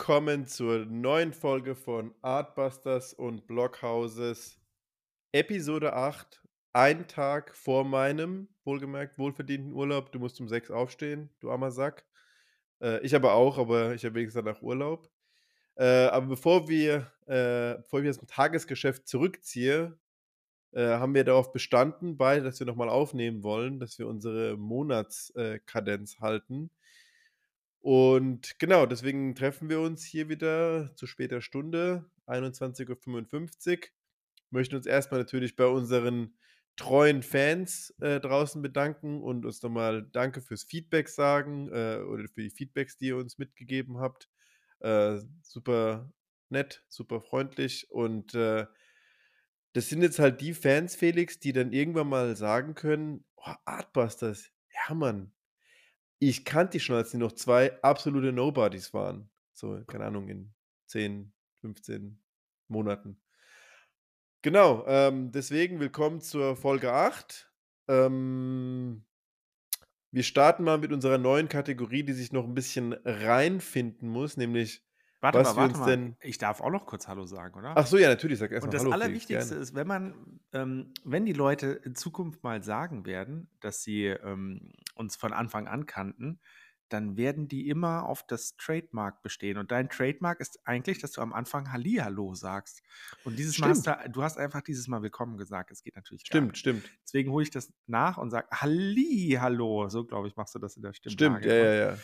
Willkommen zur neuen Folge von Artbusters und Blockhouses, Episode 8. Ein Tag vor meinem, wohlgemerkt, wohlverdienten Urlaub. Du musst um 6 aufstehen, du armer Sack. Äh, ich aber auch, aber ich habe wenigstens danach Urlaub. Äh, aber bevor wir, äh, bevor ich dem Tagesgeschäft zurückziehe, äh, haben wir darauf bestanden, beide, dass wir nochmal aufnehmen wollen, dass wir unsere Monatskadenz halten. Und genau, deswegen treffen wir uns hier wieder zu später Stunde, 21.55 Uhr. Möchten uns erstmal natürlich bei unseren treuen Fans äh, draußen bedanken und uns nochmal Danke fürs Feedback sagen äh, oder für die Feedbacks, die ihr uns mitgegeben habt. Äh, super nett, super freundlich und äh, das sind jetzt halt die Fans, Felix, die dann irgendwann mal sagen können: „Oh, Artbusters, ja, Mann, ich kannte die schon, als die noch zwei absolute Nobodies waren.“ So, keine Ahnung, in 10, 15 Monaten. Genau, ähm, deswegen willkommen zur Folge 8. Ähm wir starten mal mit unserer neuen Kategorie, die sich noch ein bisschen reinfinden muss, nämlich Warte was mal, wir warte uns mal. denn Ich darf auch noch kurz Hallo sagen, oder? Ach so, ja, natürlich, sag erst Und mal das Hallo, Allerwichtigste ist, wenn man, ähm, wenn die Leute in Zukunft mal sagen werden, dass sie ähm, uns von Anfang an kannten, dann werden die immer auf das Trademark bestehen. Und dein Trademark ist eigentlich, dass du am Anfang Hallihallo sagst. Und dieses Mal hast Stimmt. du, du hast einfach dieses Mal Willkommen gesagt. Es geht natürlich Stimmt, nicht. stimmt. Deswegen hole ich das nach und sage Hallihallo. So, glaube ich, machst du das in der Stimmt, Stimmlage ja, ja, ja.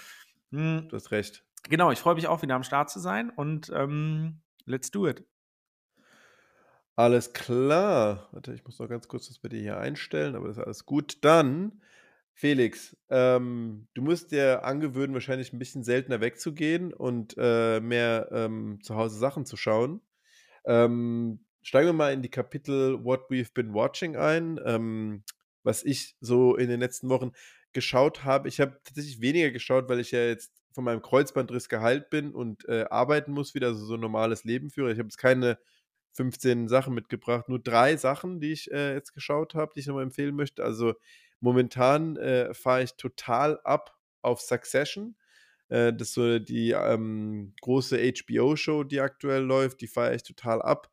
Hm, Du hast recht. Genau, ich freue mich auch wieder am Start zu sein und ähm, let's do it. Alles klar. Warte, ich muss noch ganz kurz das bei dir hier einstellen, aber das ist alles gut. Dann, Felix, ähm, du musst dir angewöhnen, wahrscheinlich ein bisschen seltener wegzugehen und, äh, mehr, ähm, zu Hause Sachen zu schauen. Ähm, steigen wir mal in die Kapitel What We've Been Watching ein, ähm, was ich so in den letzten Wochen geschaut habe. Ich habe tatsächlich weniger geschaut, weil ich ja jetzt von meinem Kreuzbandriss geheilt bin und, äh, arbeiten muss wieder, also so 'n normales Leben führe. Ich habe jetzt keine 15 Sachen mitgebracht, nur 3 Sachen, die ich, äh, jetzt geschaut habe, die ich noch mal empfehlen möchte. Also, momentan, äh, fahre ich total ab auf Succession. Äh, das ist so die, ähm, große HBO-Show, die aktuell läuft, die feiere ich total ab.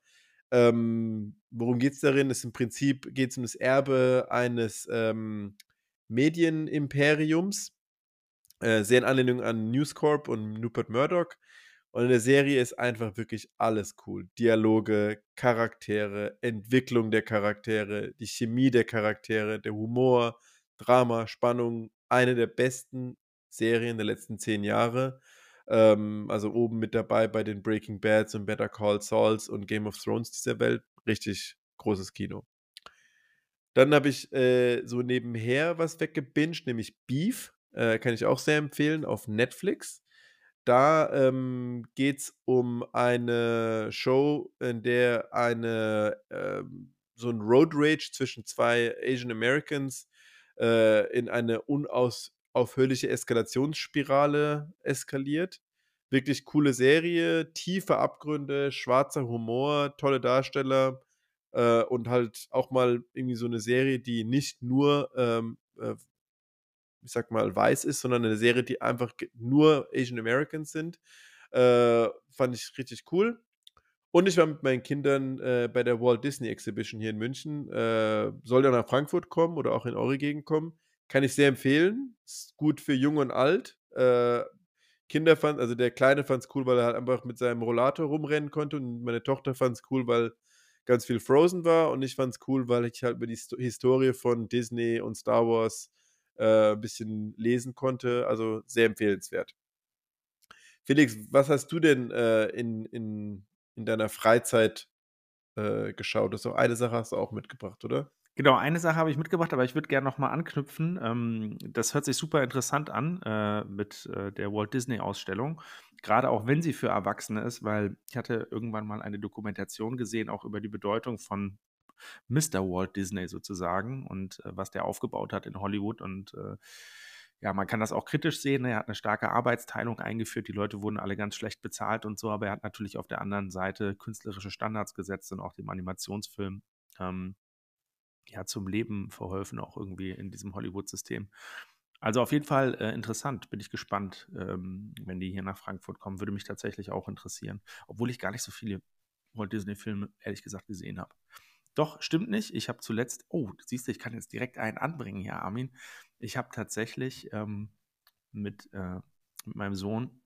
Ähm, worum geht's darin? Ist im Prinzip geht's um das Erbe eines, ähm, Medienimperiums, äh, sehr in Anlehnung an News Corp und Rupert Murdoch. Und in der Serie ist einfach wirklich alles cool. Dialoge, Charaktere, Entwicklung der Charaktere, die Chemie der Charaktere, der Humor, Drama, Spannung. Eine der besten Serien der letzten 10 Jahre. Ähm, also oben mit dabei bei den Breaking Bads und Better Call Sauls und Game of Thrones dieser Welt. Richtig großes Kino. Dann habe ich, äh, so nebenher was weggebinged, nämlich Beef. Äh, kann ich auch sehr empfehlen auf Netflix. Da, ähm, geht's um eine Show, in der eine, ähm so 'n Road Rage zwischen 2 Asian Americans, äh, in eine unaufhörliche Eskalationsspirale eskaliert. Wirklich coole Serie, tiefe Abgründe, schwarzer Humor, tolle Darsteller, äh, und halt auch mal irgendwie so 'ne Serie, die nicht nur, ähm, äh, ich sage mal, weiß ist, sondern 'ne Serie, die einfach nur Asian Americans sind. Äh, fand ich richtig cool. Und ich war mit meinen Kindern, äh, bei der Walt Disney Exhibition hier in München. Äh, soll der nach Frankfurt kommen oder auch in eure Gegend kommen, kann ich sehr empfehlen. Ist gut für jung und alt. Äh, Kinder fanden also der Kleine fand's cool, weil er halt einfach mit seinem Rollator rumrennen konnte und meine Tochter fand's cool, weil ganz viel Frozen war und ich fand's cool, weil ich halt über die Histo Historie von Disney und Star Wars, äh, bisschen lesen konnte, also sehr empfehlenswert. Felix, was hast du denn, äh, in in in deiner Freizeit, äh, geschaut? Du hast doch eine Sache hast du auch mitgebracht, oder? Genau, eine Sache habe ich mitgebracht, aber ich würde gern noch mal anknüpfen. Ähm, das hört sich super interessant an, äh, mit, äh, der Walt Disney Ausstellung. Grade auch wenn sie für Erwachsene ist, weil ich hatte irgendwann mal eine Dokumentation gesehen, auch über die Bedeutung von Mister Walt Disney sozusagen und, äh, was der aufgebaut hat in Hollywood und, äh, ja, man kann das auch kritisch sehen. Er hat 'ne starke Arbeitsteilung eingeführt. Die Leute wurden alle ganz schlecht bezahlt und so, aber er hat natürlich auf der anderen Seite künstlerische Standards gesetzt und auch dem Animationsfilm, ähm, ja, zum Leben verholfen, auch irgendwie in diesem Hollywood-System. Also auf jeden Fall äh, interessant, bin ich gespannt, ähm, wenn die hier nach Frankfurt kommen. Würde mich tatsächlich auch interessieren. Obwohl ich gar nicht so viele Walt Disney-Filme, ehrlich gesagt, gesehen habe. Doch, stimmt nicht. Ich habe zuletzt, oh, siehst du, ich kann jetzt direkt einen anbringen hier, Armin. Ich habe tatsächlich ähm, mit, äh, mit meinem Sohn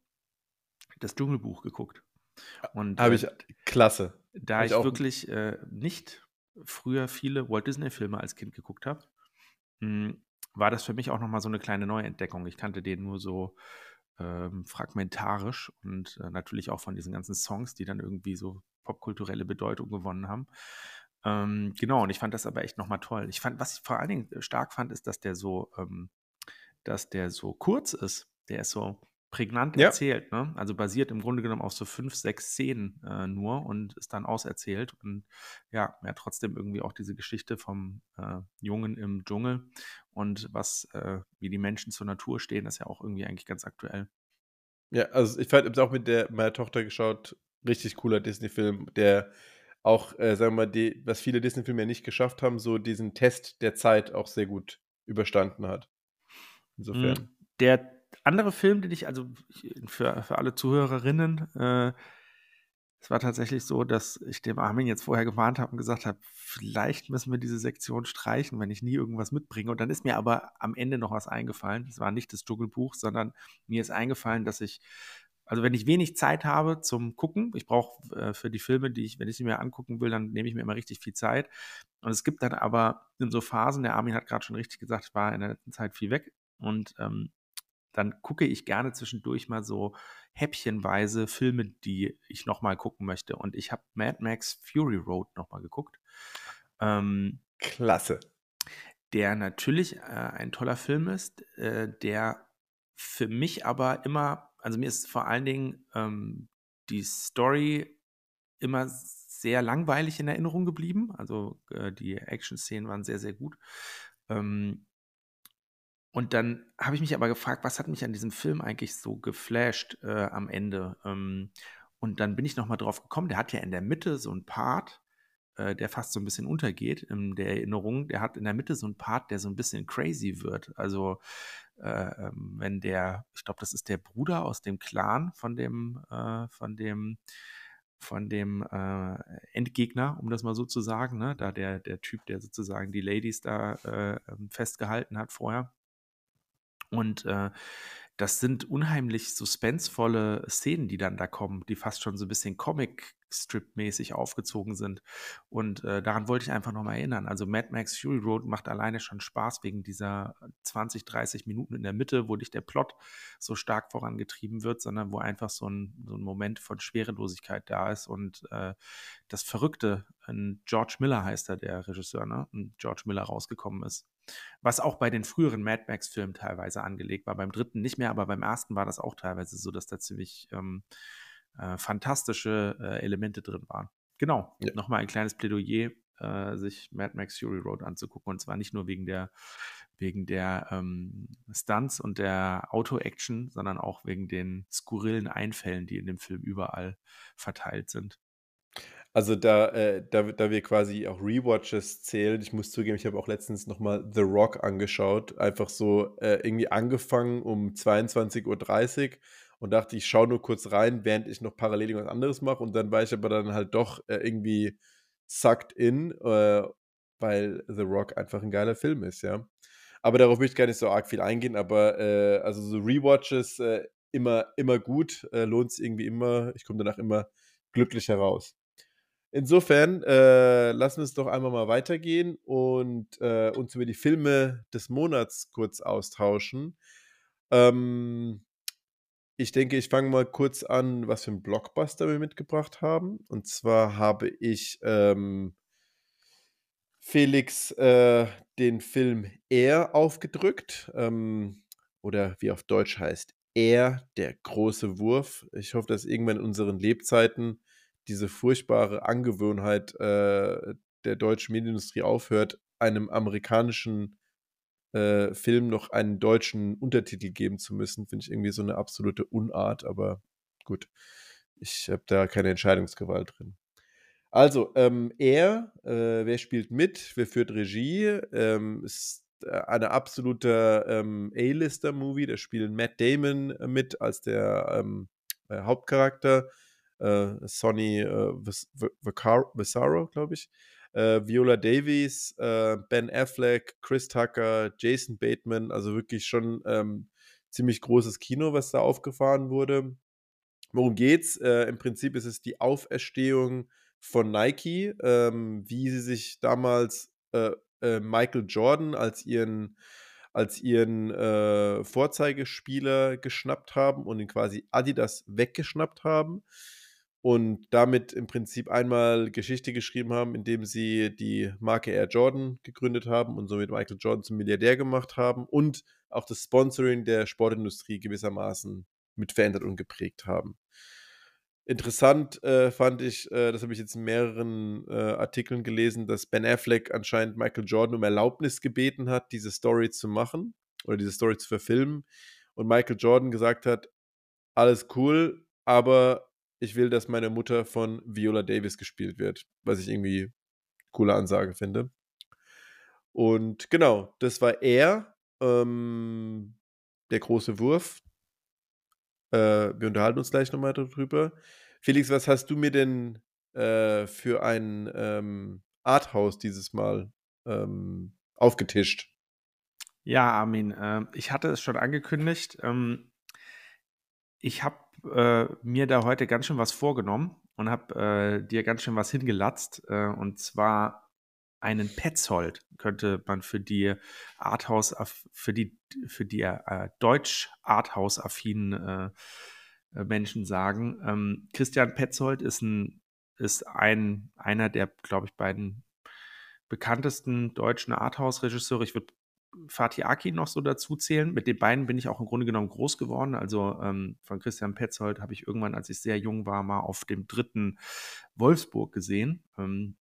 das Dschungelbuch geguckt. Und habe äh, ich klasse. Da ich, ich wirklich äh, nicht früher viele Walt Disney-Filme als Kind geguckt habe, hm, war das für mich auch nochmal so eine kleine Neuentdeckung. Ich kannte den nur so ähm, fragmentarisch und äh, natürlich auch von diesen ganzen Songs, die dann irgendwie so popkulturelle Bedeutung gewonnen haben. Ähm, genau, und ich fand das aber echt nochmal toll. Ich fand, was ich vor allen Dingen stark fand, ist, dass der so, ähm, dass der so kurz ist. Der ist so prägnant ja. erzählt, ne? Also basiert im Grunde genommen auf so fünf, sechs Szenen äh, nur und ist dann auserzählt. Und ja, ja, trotzdem irgendwie auch diese Geschichte vom äh, Jungen im Dschungel und was, äh, wie die Menschen zur Natur stehen, ist ja auch irgendwie eigentlich ganz aktuell. Ja, also ich fand, ich auch mit der meiner Tochter geschaut, richtig cooler Disney-Film, der auch, äh, sagen wir mal, die, was viele Disney-Filme ja nicht geschafft haben, so diesen Test der Zeit auch sehr gut überstanden hat. Insofern. Hm, der andere Film, den ich, also für, für alle Zuhörerinnen, äh, es war tatsächlich so, dass ich dem Armin jetzt vorher gewarnt habe und gesagt habe, vielleicht müssen wir diese Sektion streichen, wenn ich nie irgendwas mitbringe. Und dann ist mir aber am Ende noch was eingefallen. Es war nicht das Dschungelbuch, sondern mir ist eingefallen, dass ich, also wenn ich wenig Zeit habe zum Gucken, ich brauche äh, für die Filme, die ich, wenn ich sie mir angucken will, dann nehme ich mir immer richtig viel Zeit. Und es gibt dann aber in so Phasen, der Armin hat gerade schon richtig gesagt, ich war in der letzten Zeit viel weg. Und ähm, dann gucke ich gerne zwischendurch mal so häppchenweise Filme, die ich nochmal gucken möchte. Und ich habe Mad Max Fury Road nochmal geguckt. Ähm, Klasse. Der natürlich äh, ein toller Film ist, äh, der für mich aber immer, also mir ist vor allen Dingen ähm, die Story immer sehr langweilig in Erinnerung geblieben. Also äh, die Action-Szenen waren sehr, sehr gut. Ähm, und dann habe ich mich aber gefragt, was hat mich an diesem Film eigentlich so geflasht äh, am Ende? Ähm, und dann bin ich nochmal drauf gekommen, der hat ja in der Mitte so einen Part, äh, der fast so ein bisschen untergeht in der Erinnerung. Der hat in der Mitte so einen Part, der so ein bisschen crazy wird. Also äh, ähm, wenn der, ich glaube, das ist der Bruder aus dem Clan von dem, äh, von dem, von dem äh, Endgegner, um das mal so zu sagen, ne? da der, der Typ, der sozusagen die Ladies da äh, ähm, festgehalten hat vorher. Und äh, das sind unheimlich suspensvolle Szenen, die dann da kommen, die fast schon so ein bisschen Comic-Strip-mäßig aufgezogen sind. Und äh, daran wollte ich einfach nochmal erinnern. Also Mad Max Fury Road macht alleine schon Spaß wegen dieser 20, 30 Minuten in der Mitte, wo nicht der Plot so stark vorangetrieben wird, sondern wo einfach so ein, so ein Moment von Schwerelosigkeit da ist. Und äh, das Verrückte, George Miller heißt er, der Regisseur, ne? Und George Miller rausgekommen ist. Was auch bei den früheren Mad Max-Filmen teilweise angelegt war. Beim dritten nicht mehr, aber beim ersten war das auch teilweise so, dass da ziemlich ähm, äh, fantastische äh, Elemente drin waren. Genau, ja. nochmal ein kleines Plädoyer, äh, sich Mad Max Fury Road anzugucken. Und zwar nicht nur wegen der, wegen der ähm, Stunts und der Auto-Action, sondern auch wegen den skurrilen Einfällen, die in dem Film überall verteilt sind. Also da, äh, da, da wir quasi auch Rewatches zählen, ich muss zugeben, ich habe auch letztens nochmal The Rock angeschaut, einfach so äh, irgendwie angefangen um 22.30 Uhr und dachte, ich schaue nur kurz rein, während ich noch parallel was anderes mache und dann war ich aber dann halt doch äh, irgendwie sucked in, äh, weil The Rock einfach ein geiler Film ist, ja. Aber darauf möchte ich gar nicht so arg viel eingehen, aber äh, also so Rewatches äh, immer, immer gut, lohnt es irgendwie immer, ich komme danach immer glücklich heraus. Insofern äh, lassen wir es doch einmal mal weitergehen und äh, uns über die Filme des Monats kurz austauschen. Ähm, ich denke, ich fange mal kurz an, was für ein Blockbuster wir mitgebracht haben. Und zwar habe ich ähm, Felix äh, den Film Air aufgedrückt. Ähm, oder wie auf Deutsch heißt, Air, der große Wurf. Ich hoffe, dass irgendwann in unseren Lebzeiten diese furchtbare Angewohnheit äh, der deutschen Medienindustrie aufhört, einem amerikanischen äh, Film noch einen deutschen Untertitel geben zu müssen, finde ich irgendwie so eine absolute Unart, aber gut, ich habe da keine Entscheidungsgewalt drin. Also, ähm, er, äh, wer spielt mit, wer führt Regie? Ähm, ist äh, eine absolute ähm, A-Lister-Movie. Da spielen Matt Damon äh, mit als der ähm, äh, Hauptcharakter. Äh, Sonny äh, Vaccaro, glaube ich. Äh, Viola Davies, äh, Ben Affleck, Chris Tucker, Jason Bateman. Also wirklich schon ähm, ziemlich großes Kino, was da aufgefahren wurde. Worum geht's? Äh, Im Prinzip ist es die Auferstehung von Nike, ähm, wie sie sich damals äh, äh, Michael Jordan als ihren, als ihren äh, Vorzeigespieler geschnappt haben und ihn quasi Adidas weggeschnappt haben und damit im Prinzip einmal Geschichte geschrieben haben, indem sie die Marke Air Jordan gegründet haben und somit Michael Jordan zum Milliardär gemacht haben und auch das Sponsoring der Sportindustrie gewissermaßen mit verändert und geprägt haben. Interessant äh, fand ich, äh, das habe ich jetzt in mehreren äh, Artikeln gelesen, dass Ben Affleck anscheinend Michael Jordan um Erlaubnis gebeten hat, diese Story zu machen oder diese Story zu verfilmen. Und Michael Jordan gesagt hat, alles cool, aber ich will, dass meine Mutter von Viola Davis gespielt wird, was ich irgendwie coole Ansage finde. Und genau, das war er, ähm, der große Wurf. Äh, wir unterhalten uns gleich nochmal darüber. Felix, was hast du mir denn äh, für ein ähm, Arthouse dieses Mal ähm, aufgetischt? Ja, Armin, äh, ich hatte es schon angekündigt. Ähm, ich habe äh, mir da heute ganz schön was vorgenommen und habe äh, dir ganz schön was hingelatzt. Äh, und zwar einen Petzold könnte man für die Arthouse, für die, für die äh, deutsch Arthouse-affinen äh, äh, Menschen sagen. Ähm, Christian Petzold ist ein, ist ein, einer der, glaube ich, beiden bekanntesten deutschen Arthouse-Regisseure. Ich würde Fatih Akin noch so dazu zählen. Mit den beiden bin ich auch im Grunde genommen groß geworden. Also ähm, von Christian Petzold habe ich irgendwann, als ich sehr jung war, mal auf dem dritten Wolfsburg gesehen. Ähm,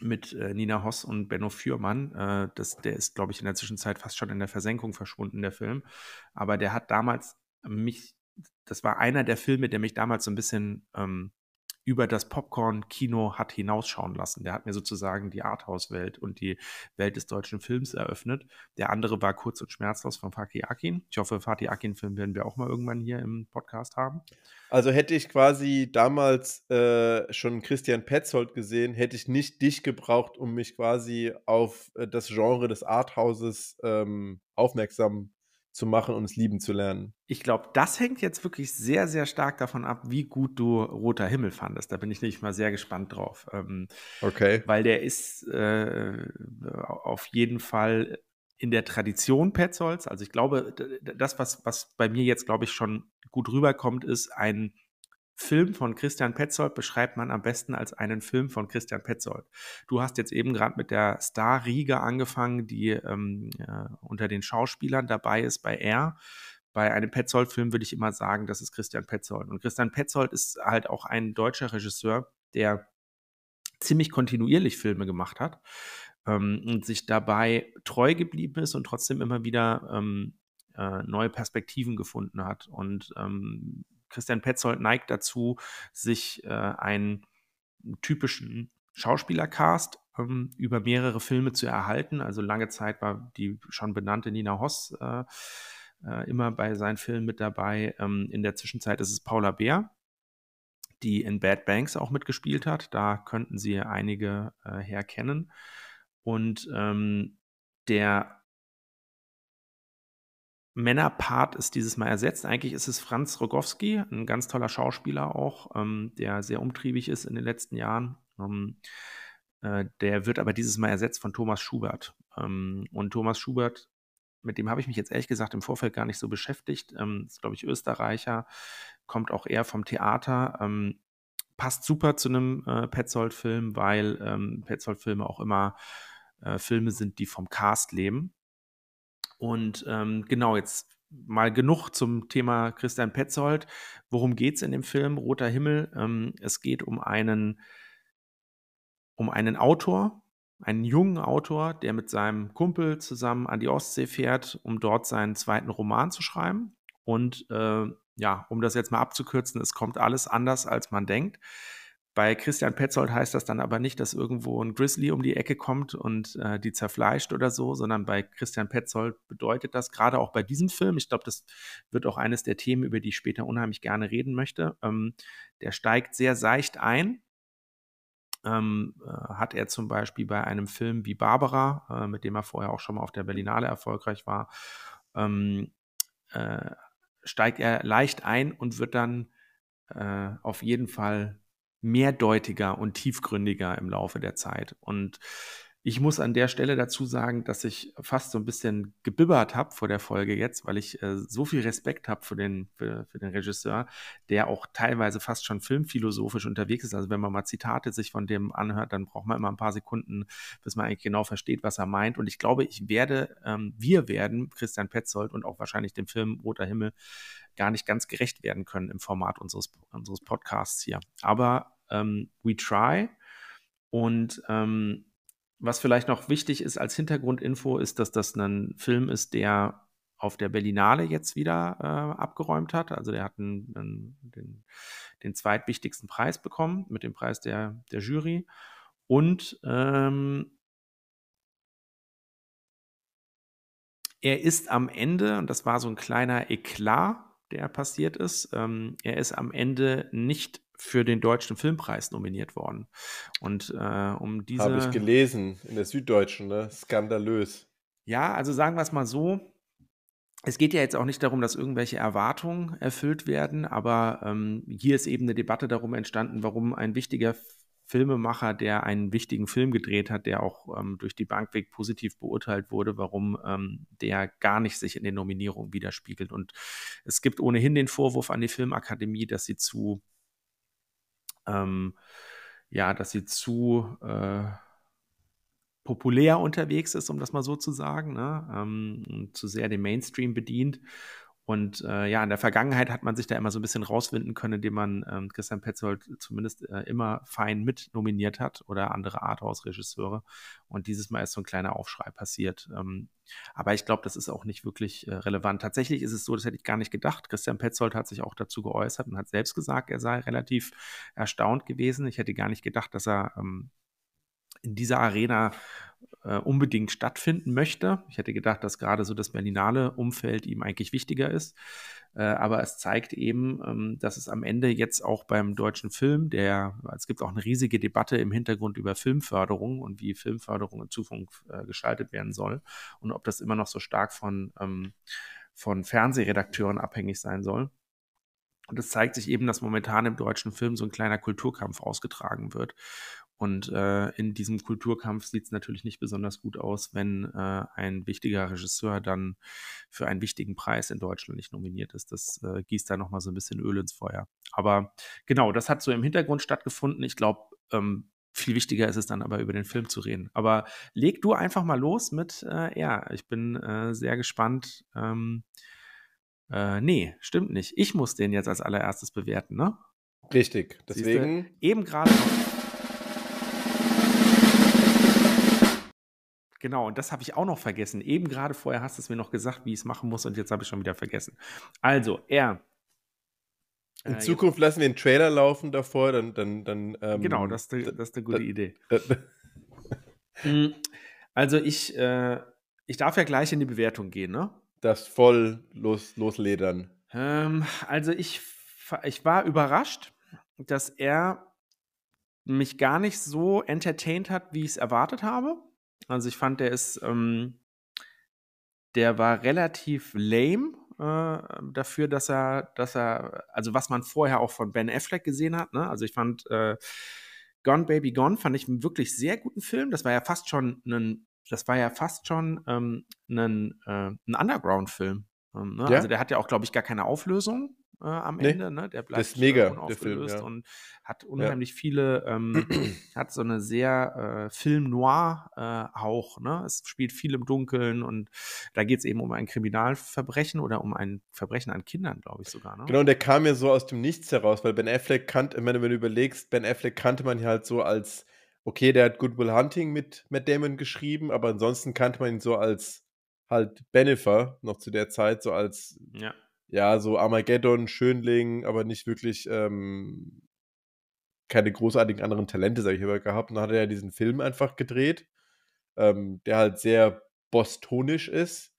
mit äh, Nina Hoss und Benno Fürmann. Äh, das, der ist, glaube ich, in der Zwischenzeit fast schon in der Versenkung verschwunden, der Film. Aber der hat damals mich, das war einer der Filme, der mich damals so ein bisschen ähm, über das Popcorn-Kino hat hinausschauen lassen. Der hat mir sozusagen die Arthouse-Welt und die Welt des deutschen Films eröffnet. Der andere war kurz und schmerzlos von Fatih Akin. Ich hoffe, Fatih Akin-Film werden wir auch mal irgendwann hier im Podcast haben. Also hätte ich quasi damals äh, schon Christian Petzold gesehen, hätte ich nicht dich gebraucht, um mich quasi auf äh, das Genre des Arthauses ähm, aufmerksam zu machen und es lieben zu lernen. Ich glaube, das hängt jetzt wirklich sehr, sehr stark davon ab, wie gut du Roter Himmel fandest. Da bin ich nämlich mal sehr gespannt drauf. Ähm, okay. Weil der ist äh, auf jeden Fall in der Tradition Petzolds. Also ich glaube, das, was, was bei mir jetzt, glaube ich, schon gut rüberkommt, ist ein Film von Christian Petzold beschreibt man am besten als einen Film von Christian Petzold. Du hast jetzt eben gerade mit der Star-Riege angefangen, die ähm, äh, unter den Schauspielern dabei ist bei R. Bei einem Petzold-Film würde ich immer sagen, das ist Christian Petzold. Und Christian Petzold ist halt auch ein deutscher Regisseur, der ziemlich kontinuierlich Filme gemacht hat ähm, und sich dabei treu geblieben ist und trotzdem immer wieder ähm, äh, neue Perspektiven gefunden hat. Und ähm, Christian Petzold neigt dazu, sich äh, einen typischen Schauspielercast ähm, über mehrere Filme zu erhalten. Also lange Zeit war die schon benannte Nina Hoss äh, äh, immer bei seinen Filmen mit dabei. Ähm, in der Zwischenzeit ist es Paula Bär, die in Bad Banks auch mitgespielt hat. Da könnten Sie einige äh, herkennen. Und ähm, der Männerpart ist dieses Mal ersetzt. Eigentlich ist es Franz Rogowski, ein ganz toller Schauspieler auch, ähm, der sehr umtriebig ist in den letzten Jahren. Ähm, äh, der wird aber dieses Mal ersetzt von Thomas Schubert. Ähm, und Thomas Schubert, mit dem habe ich mich jetzt ehrlich gesagt im Vorfeld gar nicht so beschäftigt. Ähm, ist, glaube ich, Österreicher, kommt auch eher vom Theater. Ähm, passt super zu einem äh, Petzold-Film, weil ähm, Petzold-Filme auch immer äh, Filme sind, die vom Cast leben. Und ähm, genau, jetzt mal genug zum Thema Christian Petzold. Worum geht es in dem Film Roter Himmel? Ähm, es geht um einen, um einen Autor, einen jungen Autor, der mit seinem Kumpel zusammen an die Ostsee fährt, um dort seinen zweiten Roman zu schreiben. Und äh, ja, um das jetzt mal abzukürzen, es kommt alles anders, als man denkt. Bei Christian Petzold heißt das dann aber nicht, dass irgendwo ein Grizzly um die Ecke kommt und äh, die zerfleischt oder so, sondern bei Christian Petzold bedeutet das gerade auch bei diesem Film, ich glaube, das wird auch eines der Themen, über die ich später unheimlich gerne reden möchte, ähm, der steigt sehr seicht ein. Ähm, äh, hat er zum Beispiel bei einem Film wie Barbara, äh, mit dem er vorher auch schon mal auf der Berlinale erfolgreich war, ähm, äh, steigt er leicht ein und wird dann äh, auf jeden Fall mehrdeutiger und tiefgründiger im Laufe der Zeit. Und ich muss an der Stelle dazu sagen, dass ich fast so ein bisschen gebibbert habe vor der Folge jetzt, weil ich äh, so viel Respekt habe für den, für, für, den Regisseur, der auch teilweise fast schon filmphilosophisch unterwegs ist. Also wenn man mal Zitate sich von dem anhört, dann braucht man immer ein paar Sekunden, bis man eigentlich genau versteht, was er meint. Und ich glaube, ich werde, ähm, wir werden Christian Petzold und auch wahrscheinlich dem Film Roter Himmel gar nicht ganz gerecht werden können im Format unseres, unseres Podcasts hier. Aber ähm, we try. Und ähm, was vielleicht noch wichtig ist als Hintergrundinfo, ist, dass das ein Film ist, der auf der Berlinale jetzt wieder äh, abgeräumt hat. Also der hat einen, einen, den, den, zweitwichtigsten Preis bekommen mit dem Preis der, der Jury. Und ähm, er ist am Ende, und das war so ein kleiner Eklat, der passiert ist, ähm, er ist am Ende nicht für den Deutschen Filmpreis nominiert worden. Und äh, um diese. Habe ich gelesen in der Süddeutschen, ne? Skandalös. Ja, also sagen wir es mal so. Es geht ja jetzt auch nicht darum, dass irgendwelche Erwartungen erfüllt werden, aber ähm, hier ist eben eine Debatte darum entstanden, warum ein wichtiger Filmemacher, der einen wichtigen Film gedreht hat, der auch ähm, durch die Bankweg positiv beurteilt wurde, warum ähm, der gar nicht sich in den Nominierungen widerspiegelt. Und es gibt ohnehin den Vorwurf an die Filmakademie, dass sie zu ähm, ja, dass sie zu äh, populär unterwegs ist, um das mal so zu sagen, ne? ähm, zu sehr den Mainstream bedient und äh, ja, in der Vergangenheit hat man sich da immer so ein bisschen rauswinden können, indem man ähm, Christian Petzold zumindest äh, immer fein mit nominiert hat oder andere Arthouse-Regisseure. Und dieses Mal ist so ein kleiner Aufschrei passiert. Ähm, aber ich glaube, das ist auch nicht wirklich äh, relevant. Tatsächlich ist es so, das hätte ich gar nicht gedacht. Christian Petzold hat sich auch dazu geäußert und hat selbst gesagt, er sei relativ erstaunt gewesen. Ich hätte gar nicht gedacht, dass er ähm, in dieser Arena äh, unbedingt stattfinden möchte. Ich hätte gedacht, dass gerade so das Berlinale Umfeld ihm eigentlich wichtiger ist. Äh, aber es zeigt eben, ähm, dass es am Ende jetzt auch beim deutschen Film, der, es gibt auch eine riesige Debatte im Hintergrund über Filmförderung und wie Filmförderung in Zukunft äh, gestaltet werden soll und ob das immer noch so stark von, ähm, von Fernsehredakteuren abhängig sein soll. Und es zeigt sich eben, dass momentan im deutschen Film so ein kleiner Kulturkampf ausgetragen wird. Und äh, in diesem Kulturkampf sieht es natürlich nicht besonders gut aus, wenn äh, ein wichtiger Regisseur dann für einen wichtigen Preis in Deutschland nicht nominiert ist. Das äh, gießt da nochmal so ein bisschen Öl ins Feuer. Aber genau, das hat so im Hintergrund stattgefunden. Ich glaube, ähm, viel wichtiger ist es dann aber über den Film zu reden. Aber leg du einfach mal los mit, äh, ja, ich bin äh, sehr gespannt. Ähm, äh, nee, stimmt nicht. Ich muss den jetzt als allererstes bewerten, ne? Richtig, deswegen. Siehste, eben gerade noch. Genau, und das habe ich auch noch vergessen. Eben gerade vorher hast du es mir noch gesagt, wie ich es machen muss, und jetzt habe ich schon wieder vergessen. Also, er. In äh, Zukunft lassen wir einen Trailer laufen davor, dann. dann, dann ähm, genau, das ist, eine, das ist eine gute Idee. Hm, also, ich, äh, ich darf ja gleich in die Bewertung gehen, ne? Das voll los, losledern. Ähm, also, ich, ich war überrascht, dass er mich gar nicht so entertained hat, wie ich es erwartet habe. Also ich fand, der ist, ähm, der war relativ lame äh, dafür, dass er, dass er, also was man vorher auch von Ben Affleck gesehen hat. Ne? Also ich fand äh, Gone Baby Gone fand ich einen wirklich sehr guten Film. Das war ja fast schon ein, das war ja fast schon ähm, ein, äh, ein Underground-Film. Ähm, ne? ja? Also der hat ja auch, glaube ich, gar keine Auflösung äh, am nee, Ende. Ne? Der bleibt das ist mega, äh, der Film, ja. und hat unheimlich ja. viele, ähm, hat so eine sehr äh, Film-Noir-Hauch. Äh, ne? Es spielt viel im Dunkeln und da geht es eben um ein Kriminalverbrechen oder um ein Verbrechen an Kindern, glaube ich sogar. Ne? Genau, und der kam ja so aus dem Nichts heraus, weil Ben Affleck kannte, wenn du überlegst, Ben Affleck kannte man ja halt so als, okay, der hat Good Will Hunting mit Matt Damon geschrieben, aber ansonsten kannte man ihn so als halt Benefer noch zu der Zeit, so als ja ja, so Armageddon, Schönling, aber nicht wirklich, ähm, keine großartigen anderen Talente, sage ich mal, gehabt. Und dann hat er ja diesen Film einfach gedreht, ähm, der halt sehr bostonisch ist.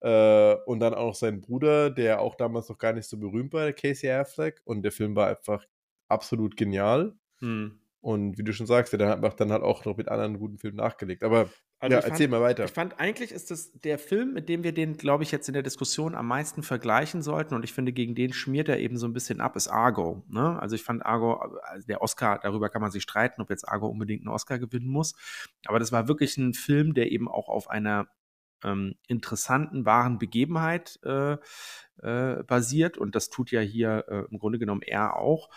Äh, und dann auch sein Bruder, der auch damals noch gar nicht so berühmt war, der Casey Affleck. Und der Film war einfach absolut genial. Hm. Und wie du schon sagst, der hat dann halt auch noch mit anderen guten Filmen nachgelegt. Aber Also ja, fand, erzähl mal weiter. Ich fand eigentlich ist das der Film, mit dem wir den, glaube ich, jetzt in der Diskussion am meisten vergleichen sollten. Und ich finde, gegen den schmiert er eben so ein bisschen ab, ist Argo. Ne? Also ich fand Argo, also der Oscar, darüber kann man sich streiten, ob jetzt Argo unbedingt einen Oscar gewinnen muss. Aber das war wirklich ein Film, der eben auch auf einer ähm, interessanten, wahren Begebenheit äh, äh, basiert. Und das tut ja hier äh, im Grunde genommen er auch.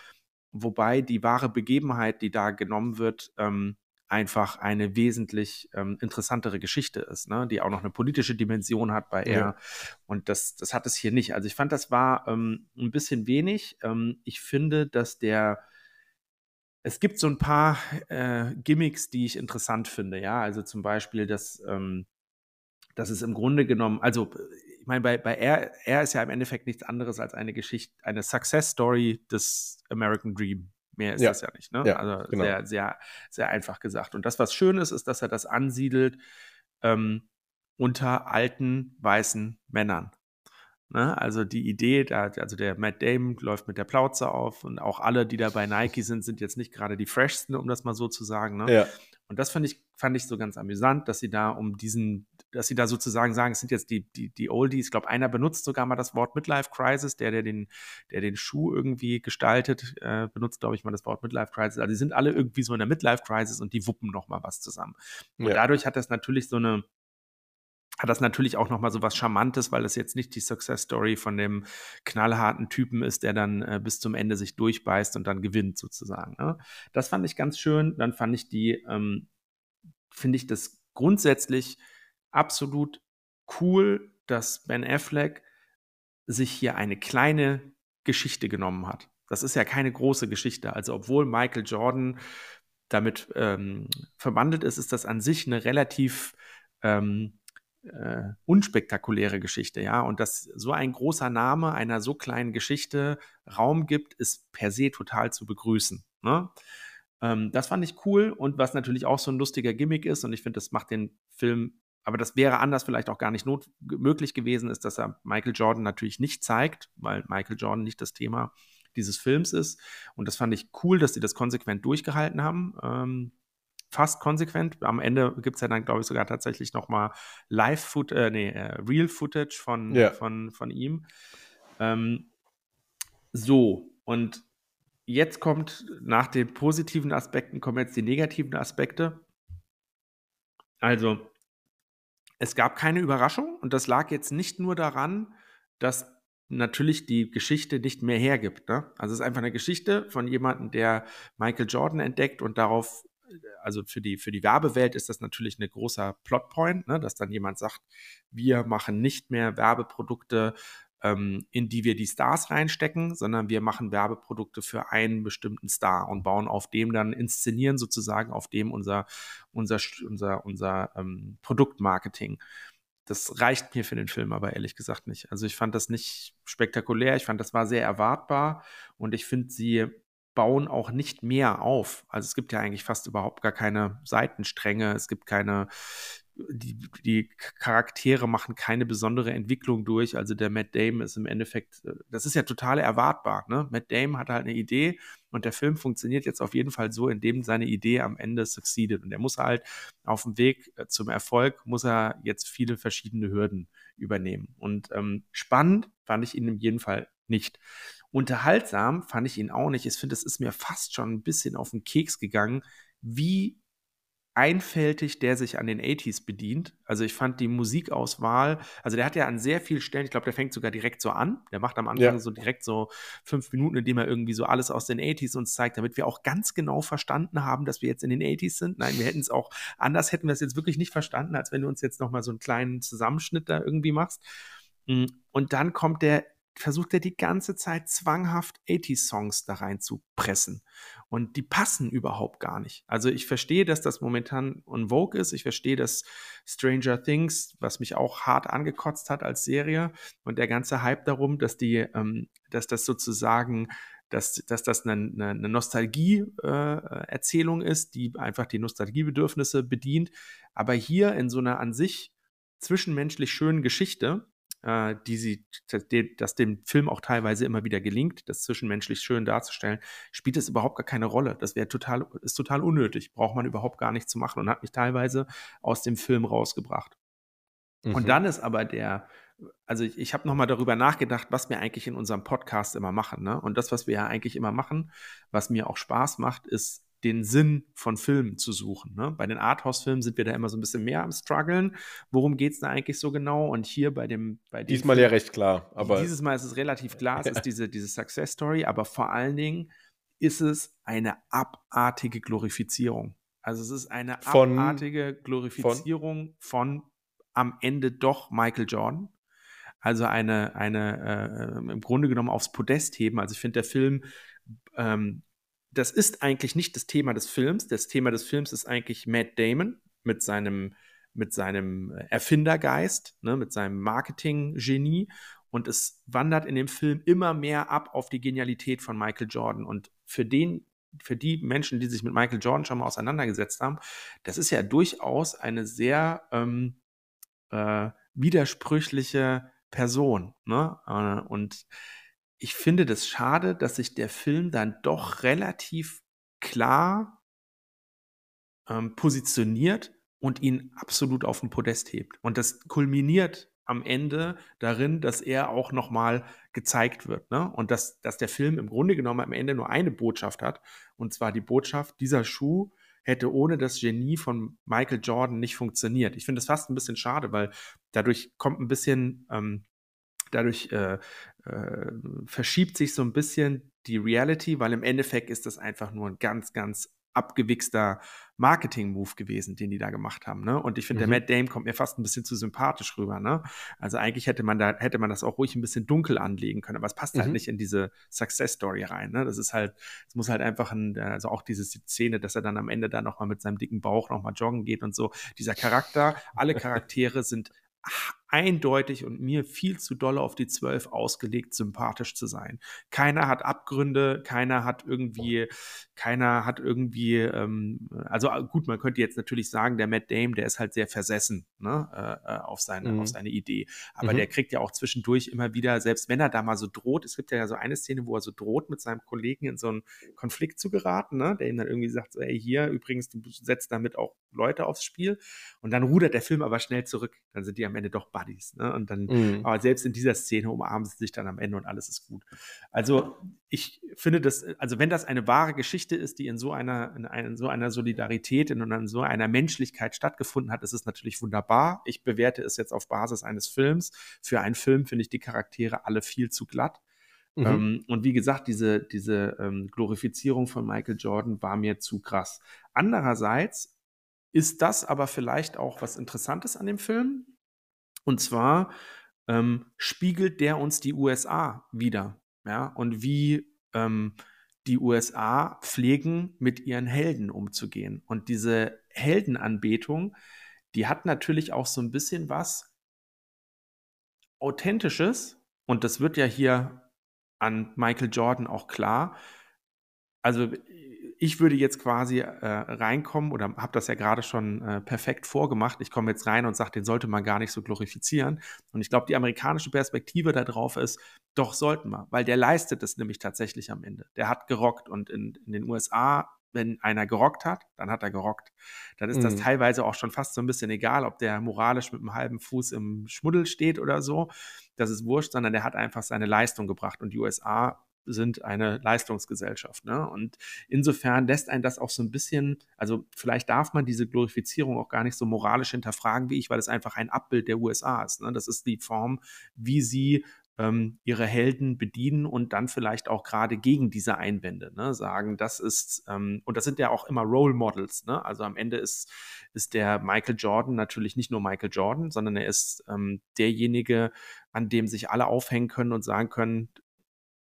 Wobei die wahre Begebenheit, die da genommen wird, ähm, einfach eine wesentlich ähm, interessantere Geschichte ist, ne? die auch noch eine politische Dimension hat bei Ja. er. Und das, das hat es hier nicht. Also ich fand, das war ähm, ein bisschen wenig. Ähm, ich finde, dass der es gibt so ein paar äh, Gimmicks, die ich interessant finde, ja. Also zum Beispiel, dass, ähm, dass es im Grunde genommen, also ich meine, bei, bei er, er ist ja im Endeffekt nichts anderes als eine Geschichte, eine Success Story des American Dream. Mehr ist Ja. das ja nicht, ne? Ja, also genau. sehr, sehr, sehr einfach gesagt. Und das, was schön ist, ist, dass er das ansiedelt ähm, unter alten weißen Männern. Ne? Also die Idee, da, also der Matt Damon läuft mit der Plauze auf und auch alle, die da bei Nike sind, sind jetzt nicht gerade die freshsten, um das mal so zu sagen. Ne? Ja, Und das fand ich, fand ich so ganz amüsant, dass sie da um diesen, dass sie da sozusagen sagen, es sind jetzt die, die, die Oldies. Ich glaube, einer benutzt sogar mal das Wort Midlife Crisis, der, der den, der den Schuh irgendwie gestaltet, äh, benutzt, glaube ich, mal das Wort Midlife Crisis. Also die sind alle irgendwie so in der Midlife Crisis und die wuppen noch mal was zusammen. Und ja. dadurch hat das natürlich so eine, hat das natürlich auch nochmal so was Charmantes, weil es jetzt nicht die Success Story von dem knallharten Typen ist, der dann äh, bis zum Ende sich durchbeißt und dann gewinnt sozusagen. Ne? Das fand ich ganz schön. Dann fand ich die, ähm, finde ich das grundsätzlich absolut cool, dass Ben Affleck sich hier eine kleine Geschichte genommen hat. Das ist ja keine große Geschichte. Also obwohl Michael Jordan damit ähm, verwandelt ist, ist das an sich eine relativ ähm, äh, unspektakuläre Geschichte, ja. Und dass so ein großer Name einer so kleinen Geschichte Raum gibt, ist per se total zu begrüßen. Ne? Ähm, das fand ich cool und was natürlich auch so ein lustiger Gimmick ist, und ich finde, das macht den Film, aber das wäre anders vielleicht auch gar nicht not möglich gewesen, ist, dass er Michael Jordan natürlich nicht zeigt, weil Michael Jordan nicht das Thema dieses Films ist. Und das fand ich cool, dass sie das konsequent durchgehalten haben. Ähm, fast konsequent. Am Ende gibt es ja dann, glaube ich, sogar tatsächlich nochmal Live-Foot, äh, nee, äh, Real-Footage von, Ja. von, von ihm. Ähm, so, und jetzt kommt nach den positiven Aspekten, kommen jetzt die negativen Aspekte. Also, es gab keine Überraschung und das lag jetzt nicht nur daran, dass natürlich die Geschichte nicht mehr hergibt. Ne? Also es ist einfach eine Geschichte von jemandem, der Michael Jordan entdeckt und darauf, also für die, für die Werbewelt ist das natürlich ein großer Plotpoint, ne? dass dann jemand sagt, wir machen nicht mehr Werbeprodukte, ähm, in die wir die Stars reinstecken, sondern wir machen Werbeprodukte für einen bestimmten Star und bauen auf dem dann, inszenieren sozusagen auf dem unser, unser, unser, unser ähm, Produktmarketing. Das reicht mir für den Film aber ehrlich gesagt nicht. Also ich fand das nicht spektakulär, ich fand das war sehr erwartbar und ich finde, sie bauen auch nicht mehr auf. Also es gibt ja eigentlich fast überhaupt gar keine Seitenstränge, es gibt keine, die, die Charaktere machen keine besondere Entwicklung durch. Also der Matt Damon ist im Endeffekt, äh, das ist ja total erwartbar. Ne? Matt Damon hat halt eine Idee und der Film funktioniert jetzt auf jeden Fall so, indem seine Idee am Ende succeeded. Und er muss halt auf dem Weg äh, zum Erfolg, muss er jetzt viele verschiedene Hürden übernehmen. Und ähm, spannend fand ich ihn in jedem Fall nicht. Unterhaltsam fand ich ihn auch nicht. Ich finde, es ist mir fast schon ein bisschen auf den Keks gegangen, wie einfältig der sich an den 80s bedient. Also ich fand die Musikauswahl, also der hat ja an sehr vielen Stellen, ich glaube, der fängt sogar direkt so an. Der macht am Anfang Ja. so direkt so fünf Minuten, indem er irgendwie so alles aus den 80s uns zeigt, damit wir auch ganz genau verstanden haben, dass wir jetzt in den 80s sind. Nein, wir hätten es auch anders, hätten wir es jetzt wirklich nicht verstanden, als wenn du uns jetzt nochmal so einen kleinen Zusammenschnitt da irgendwie machst. Mm, Und dann kommt der, versucht er die ganze Zeit zwanghaft 80s-Songs da rein zu pressen. Und die passen überhaupt gar nicht. Also ich verstehe, dass das momentan on Vogue ist. Ich verstehe, dass Stranger Things, was mich auch hart angekotzt hat als Serie und der ganze Hype darum, dass die, ähm, dass das sozusagen dass, dass das eine, eine, eine Nostalgie-Erzählung äh, ist, die einfach die Nostalgiebedürfnisse bedient. Aber hier in so einer an sich zwischenmenschlich schönen Geschichte, äh, die sie, dass dem Film auch teilweise immer wieder gelingt, das zwischenmenschlich schön darzustellen, spielt es überhaupt gar keine Rolle. Das wäre total, ist total unnötig, braucht man überhaupt gar nicht zu machen und hat mich teilweise aus dem Film rausgebracht. Mhm. Und dann ist aber der, also ich, ich habe nochmal darüber nachgedacht, was wir eigentlich in unserem Podcast immer machen. Ne? Und das, was wir ja eigentlich immer machen, was mir auch Spaß macht, ist den Sinn von Filmen zu suchen. Ne? Bei den Arthouse-Filmen sind wir da immer so ein bisschen mehr am struggeln. Worum geht es da eigentlich so genau? Und hier bei dem, bei diesmal Film, ja recht klar. Aber dieses Mal ist es relativ klar. Es ist diese, diese Success Story, aber vor allen Dingen ist es eine abartige Glorifizierung. Also es ist eine von, abartige Glorifizierung von, von am Ende doch Michael Jordan. Also eine, eine äh, im Grunde genommen aufs Podest heben. Also ich finde, der Film ähm, das ist eigentlich nicht das Thema des Films. Das Thema des Films ist eigentlich Matt Damon mit seinem, mit seinem Erfindergeist, ne, mit seinem Marketing-Genie. Und es wandert in dem Film immer mehr ab auf die Genialität von Michael Jordan. Und für den, für die Menschen, die sich mit Michael Jordan schon mal auseinandergesetzt haben, das ist ja durchaus eine sehr ähm, äh, widersprüchliche Person. Ne? Äh, und ich finde das schade, dass sich der Film dann doch relativ klar ähm, positioniert und ihn absolut auf den Podest hebt. Und das kulminiert am Ende darin, dass er auch nochmal gezeigt wird. Ne? Und dass, dass der Film im Grunde genommen am Ende nur eine Botschaft hat. Und zwar die Botschaft, dieser Schuh hätte ohne das Genie von Michael Jordan nicht funktioniert. Ich finde das fast ein bisschen schade, weil dadurch kommt ein bisschen ähm, dadurch äh, äh, verschiebt sich so ein bisschen die Reality, weil im Endeffekt ist das einfach nur ein ganz, ganz abgewichster Marketing-Move gewesen, den die da gemacht haben. Ne? Und ich finde, mhm. der Matt Dame kommt mir fast ein bisschen zu sympathisch rüber. Ne? Also eigentlich hätte man da, hätte man das auch ruhig ein bisschen dunkel anlegen können, aber es passt halt mhm. halt nicht in diese Success-Story rein. Ne? Das ist halt, es muss halt einfach ein, also auch diese Szene, dass er dann am Ende da nochmal mit seinem dicken Bauch nochmal joggen geht und so. Dieser Charakter, alle Charaktere sind eindeutig und mir viel zu doll auf die Zwölf ausgelegt, sympathisch zu sein. Keiner hat Abgründe, keiner hat irgendwie, keiner hat irgendwie, ähm, also äh, gut, man könnte jetzt natürlich sagen, der Matt Dame, der ist halt sehr versessen ne, äh, äh, auf, seine, mhm. auf seine Idee. Aber mhm. der kriegt ja auch zwischendurch immer wieder, selbst wenn er da mal so droht, es gibt ja so eine Szene, wo er so droht, mit seinem Kollegen in so einen Konflikt zu geraten, ne, der ihm dann irgendwie sagt, so, ey, hier übrigens, du setzt damit auch Leute aufs Spiel. Und dann rudert der Film aber schnell zurück. Dann sind die am Ende doch Buddies. Ne? Und dann, mhm. aber selbst in dieser Szene umarmen sie sich dann am Ende und alles ist gut. Also ich finde das, also wenn das eine wahre Geschichte ist, die in so einer, in, in so einer Solidarität und in so einer Menschlichkeit stattgefunden hat, ist es natürlich wunderbar. Ich bewerte es jetzt auf Basis eines Films. Für einen Film finde ich die Charaktere alle viel zu glatt. Mhm. Ähm, und wie gesagt, diese, diese ähm, Glorifizierung von Michael Jordan war mir zu krass. Andererseits ist das aber vielleicht auch was Interessantes an dem Film. Und zwar ähm, spiegelt der uns die USA wieder. Ja, und wie ähm, die USA pflegen, mit ihren Helden umzugehen. Und diese Heldenanbetung, die hat natürlich auch so ein bisschen was Authentisches. Und das wird ja hier an Michael Jordan auch klar. Also ich würde jetzt quasi äh, reinkommen oder habe das ja gerade schon äh, perfekt vorgemacht. Ich komme jetzt rein und sage, den sollte man gar nicht so glorifizieren. Und ich glaube, die amerikanische Perspektive darauf ist, doch sollten wir, weil der leistet es nämlich tatsächlich am Ende. Der hat gerockt und in, in den USA wenn einer gerockt hat, dann hat er gerockt. Dann ist mhm. das teilweise auch schon fast so ein bisschen egal, ob der moralisch mit einem halben Fuß im Schmuddel steht oder so. Das ist wurscht, sondern der hat einfach seine Leistung gebracht. Und die USA sind eine Leistungsgesellschaft. Ne? Und insofern lässt ein das auch so ein bisschen, also vielleicht darf man diese Glorifizierung auch gar nicht so moralisch hinterfragen wie ich, weil es einfach ein Abbild der USA ist. Ne? Das ist die Form, wie sie ähm, ihre Helden bedienen und dann vielleicht auch gerade gegen diese Einwände ne, sagen, das ist, ähm, und das sind ja auch immer Role Models, ne? also am Ende ist, ist der Michael Jordan natürlich nicht nur Michael Jordan, sondern er ist ähm, derjenige, an dem sich alle aufhängen können und sagen können,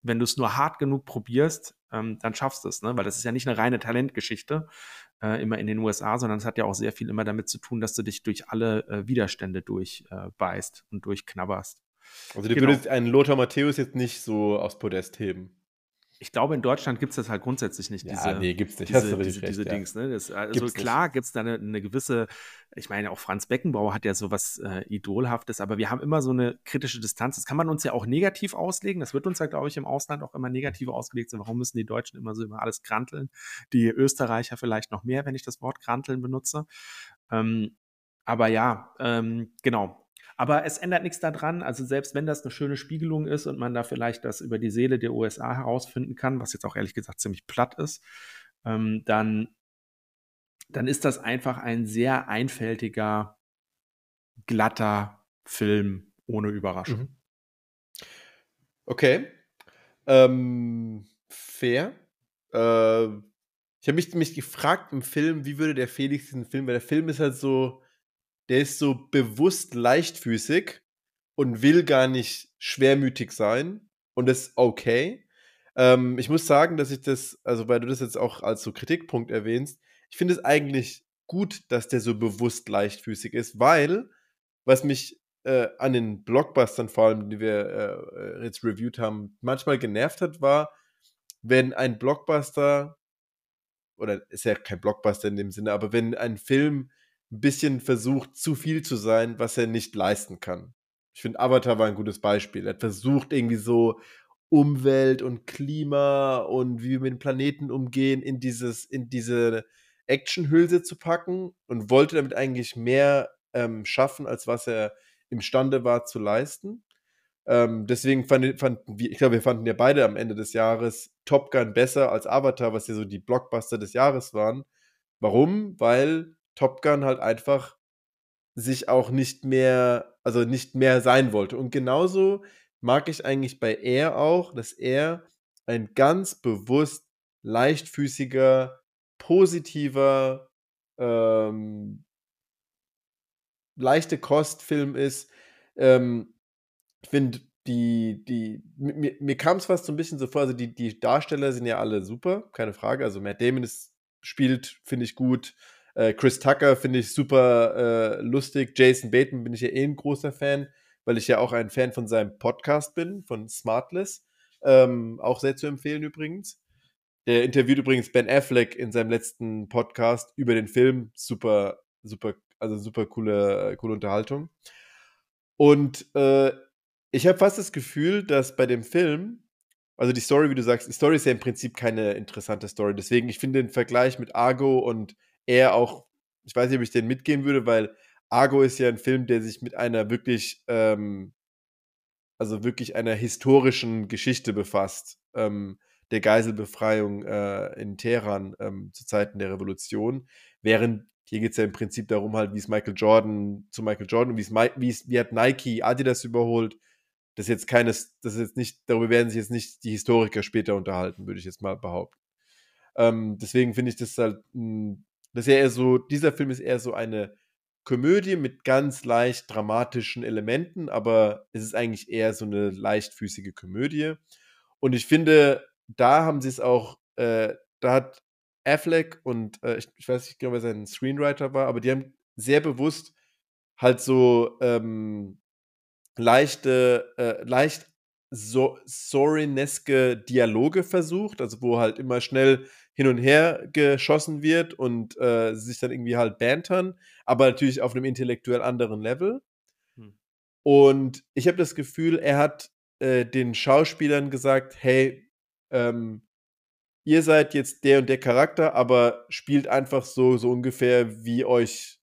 wenn du es nur hart genug probierst, ähm, dann schaffst du es, ne? weil das ist ja nicht eine reine Talentgeschichte äh, immer in den USA, sondern es hat ja auch sehr viel immer damit zu tun, dass du dich durch alle äh, Widerstände durchbeißt äh, und durchknabberst. Also du genau. würdest einen Lothar Matthäus jetzt nicht so aufs Podest heben? Ich glaube, in Deutschland gibt es das halt grundsätzlich nicht, Ja, diese, nee, gibt's nicht. Hast diese, du diese, recht, ja. Dings. Ne? Das, also Gibt's klar gibt es da eine, eine gewisse, ich meine, auch Franz Beckenbauer hat ja sowas äh, Idolhaftes, aber wir haben immer so eine kritische Distanz. Das kann man uns ja auch negativ auslegen. Das wird uns ja, glaube ich, im Ausland auch immer negativ ausgelegt. So, warum müssen die Deutschen immer so über alles kranteln? Die Österreicher vielleicht noch mehr, wenn ich das Wort kranteln benutze. Ähm, aber ja, ähm, genau. Aber es ändert nichts daran. Also selbst wenn das eine schöne Spiegelung ist und man da vielleicht das über die Seele der USA herausfinden kann, was jetzt auch ehrlich gesagt ziemlich platt ist, ähm, dann, dann ist das einfach ein sehr einfältiger, glatter Film ohne Überraschung. Mhm. Okay. Ähm, fair. Äh, ich habe mich, mich gefragt im Film, wie würde der Felix diesen Film, weil der Film ist halt so, der ist so bewusst leichtfüßig und will gar nicht schwermütig sein und das ist okay. Ähm, ich muss sagen, dass ich das, also weil du das jetzt auch als so Kritikpunkt erwähnst, ich finde es eigentlich gut, dass der so bewusst leichtfüßig ist, weil was mich äh, an den Blockbustern vor allem, die wir äh, jetzt reviewed haben, manchmal genervt hat, war, wenn ein Blockbuster oder ist ja kein Blockbuster in dem Sinne, aber wenn ein Film ein bisschen versucht, zu viel zu sein, was er nicht leisten kann. Ich finde, Avatar war ein gutes Beispiel. Er hat versucht, irgendwie so Umwelt und Klima und wie wir mit dem Planeten umgehen, in dieses, in diese Actionhülse zu packen und wollte damit eigentlich mehr ähm, schaffen, als was er imstande war zu leisten. Ähm, deswegen fand, fanden wir, ich glaube, wir fanden ja beide am Ende des Jahres Top Gun besser als Avatar, was ja so die Blockbuster des Jahres waren. Warum? Weil Top Gun halt einfach sich auch nicht mehr, also nicht mehr sein wollte. Und genauso mag ich eigentlich bei er auch, dass er ein ganz bewusst leichtfüßiger, positiver, ähm, leichte Kostfilm ist. Ähm, ich finde, die, die, mir, mir kam es fast so ein bisschen so vor, also die, die Darsteller sind ja alle super, keine Frage. Also Matt Damon ist, spielt, finde ich gut. Äh, Chris Tucker finde ich super äh, lustig. Jason Bateman bin ich ja eh ein großer Fan, weil ich ja auch ein Fan von seinem Podcast bin, von Smartless. Ähm, auch sehr zu empfehlen übrigens. Der interviewt übrigens Ben Affleck in seinem letzten Podcast über den Film. Super, super, also super coole, coole Unterhaltung. Und äh, ich habe fast das Gefühl, dass bei dem Film, also die Story, wie du sagst, die Story ist ja im Prinzip keine interessante Story. Deswegen, ich finde den Vergleich mit Argo und er auch, ich weiß nicht, ob ich den mitgehen würde, weil Argo ist ja ein Film, der sich mit einer wirklich, ähm, also wirklich einer historischen Geschichte befasst, ähm, der Geiselbefreiung äh, in Teheran ähm, zu Zeiten der Revolution. Während hier geht es ja im Prinzip darum, halt, wie es Michael Jordan zu Michael Jordan, wie es wie hat Nike Adidas überholt. Das ist jetzt keines, das ist jetzt nicht, darüber werden sich jetzt nicht die Historiker später unterhalten, würde ich jetzt mal behaupten. Ähm, deswegen finde ich das halt, mh, das ist ja eher so, dieser Film ist eher so eine Komödie mit ganz leicht dramatischen Elementen, aber es ist eigentlich eher so eine leichtfüßige Komödie. Und ich finde, da haben sie es auch, äh, da hat Affleck und äh, ich, ich, weiß nicht genau, wer sein Screenwriter war, aber die haben sehr bewusst halt so ähm, leichte, äh, leicht so Sorin-eske Dialoge versucht, also wo halt immer schnell hin und her geschossen wird und äh, sich dann irgendwie halt bantern, aber natürlich auf einem intellektuell anderen Level. Hm. Und ich habe das Gefühl, er hat äh, den Schauspielern gesagt, hey, ähm, ihr seid jetzt der und der Charakter, aber spielt einfach so, so ungefähr, wie euch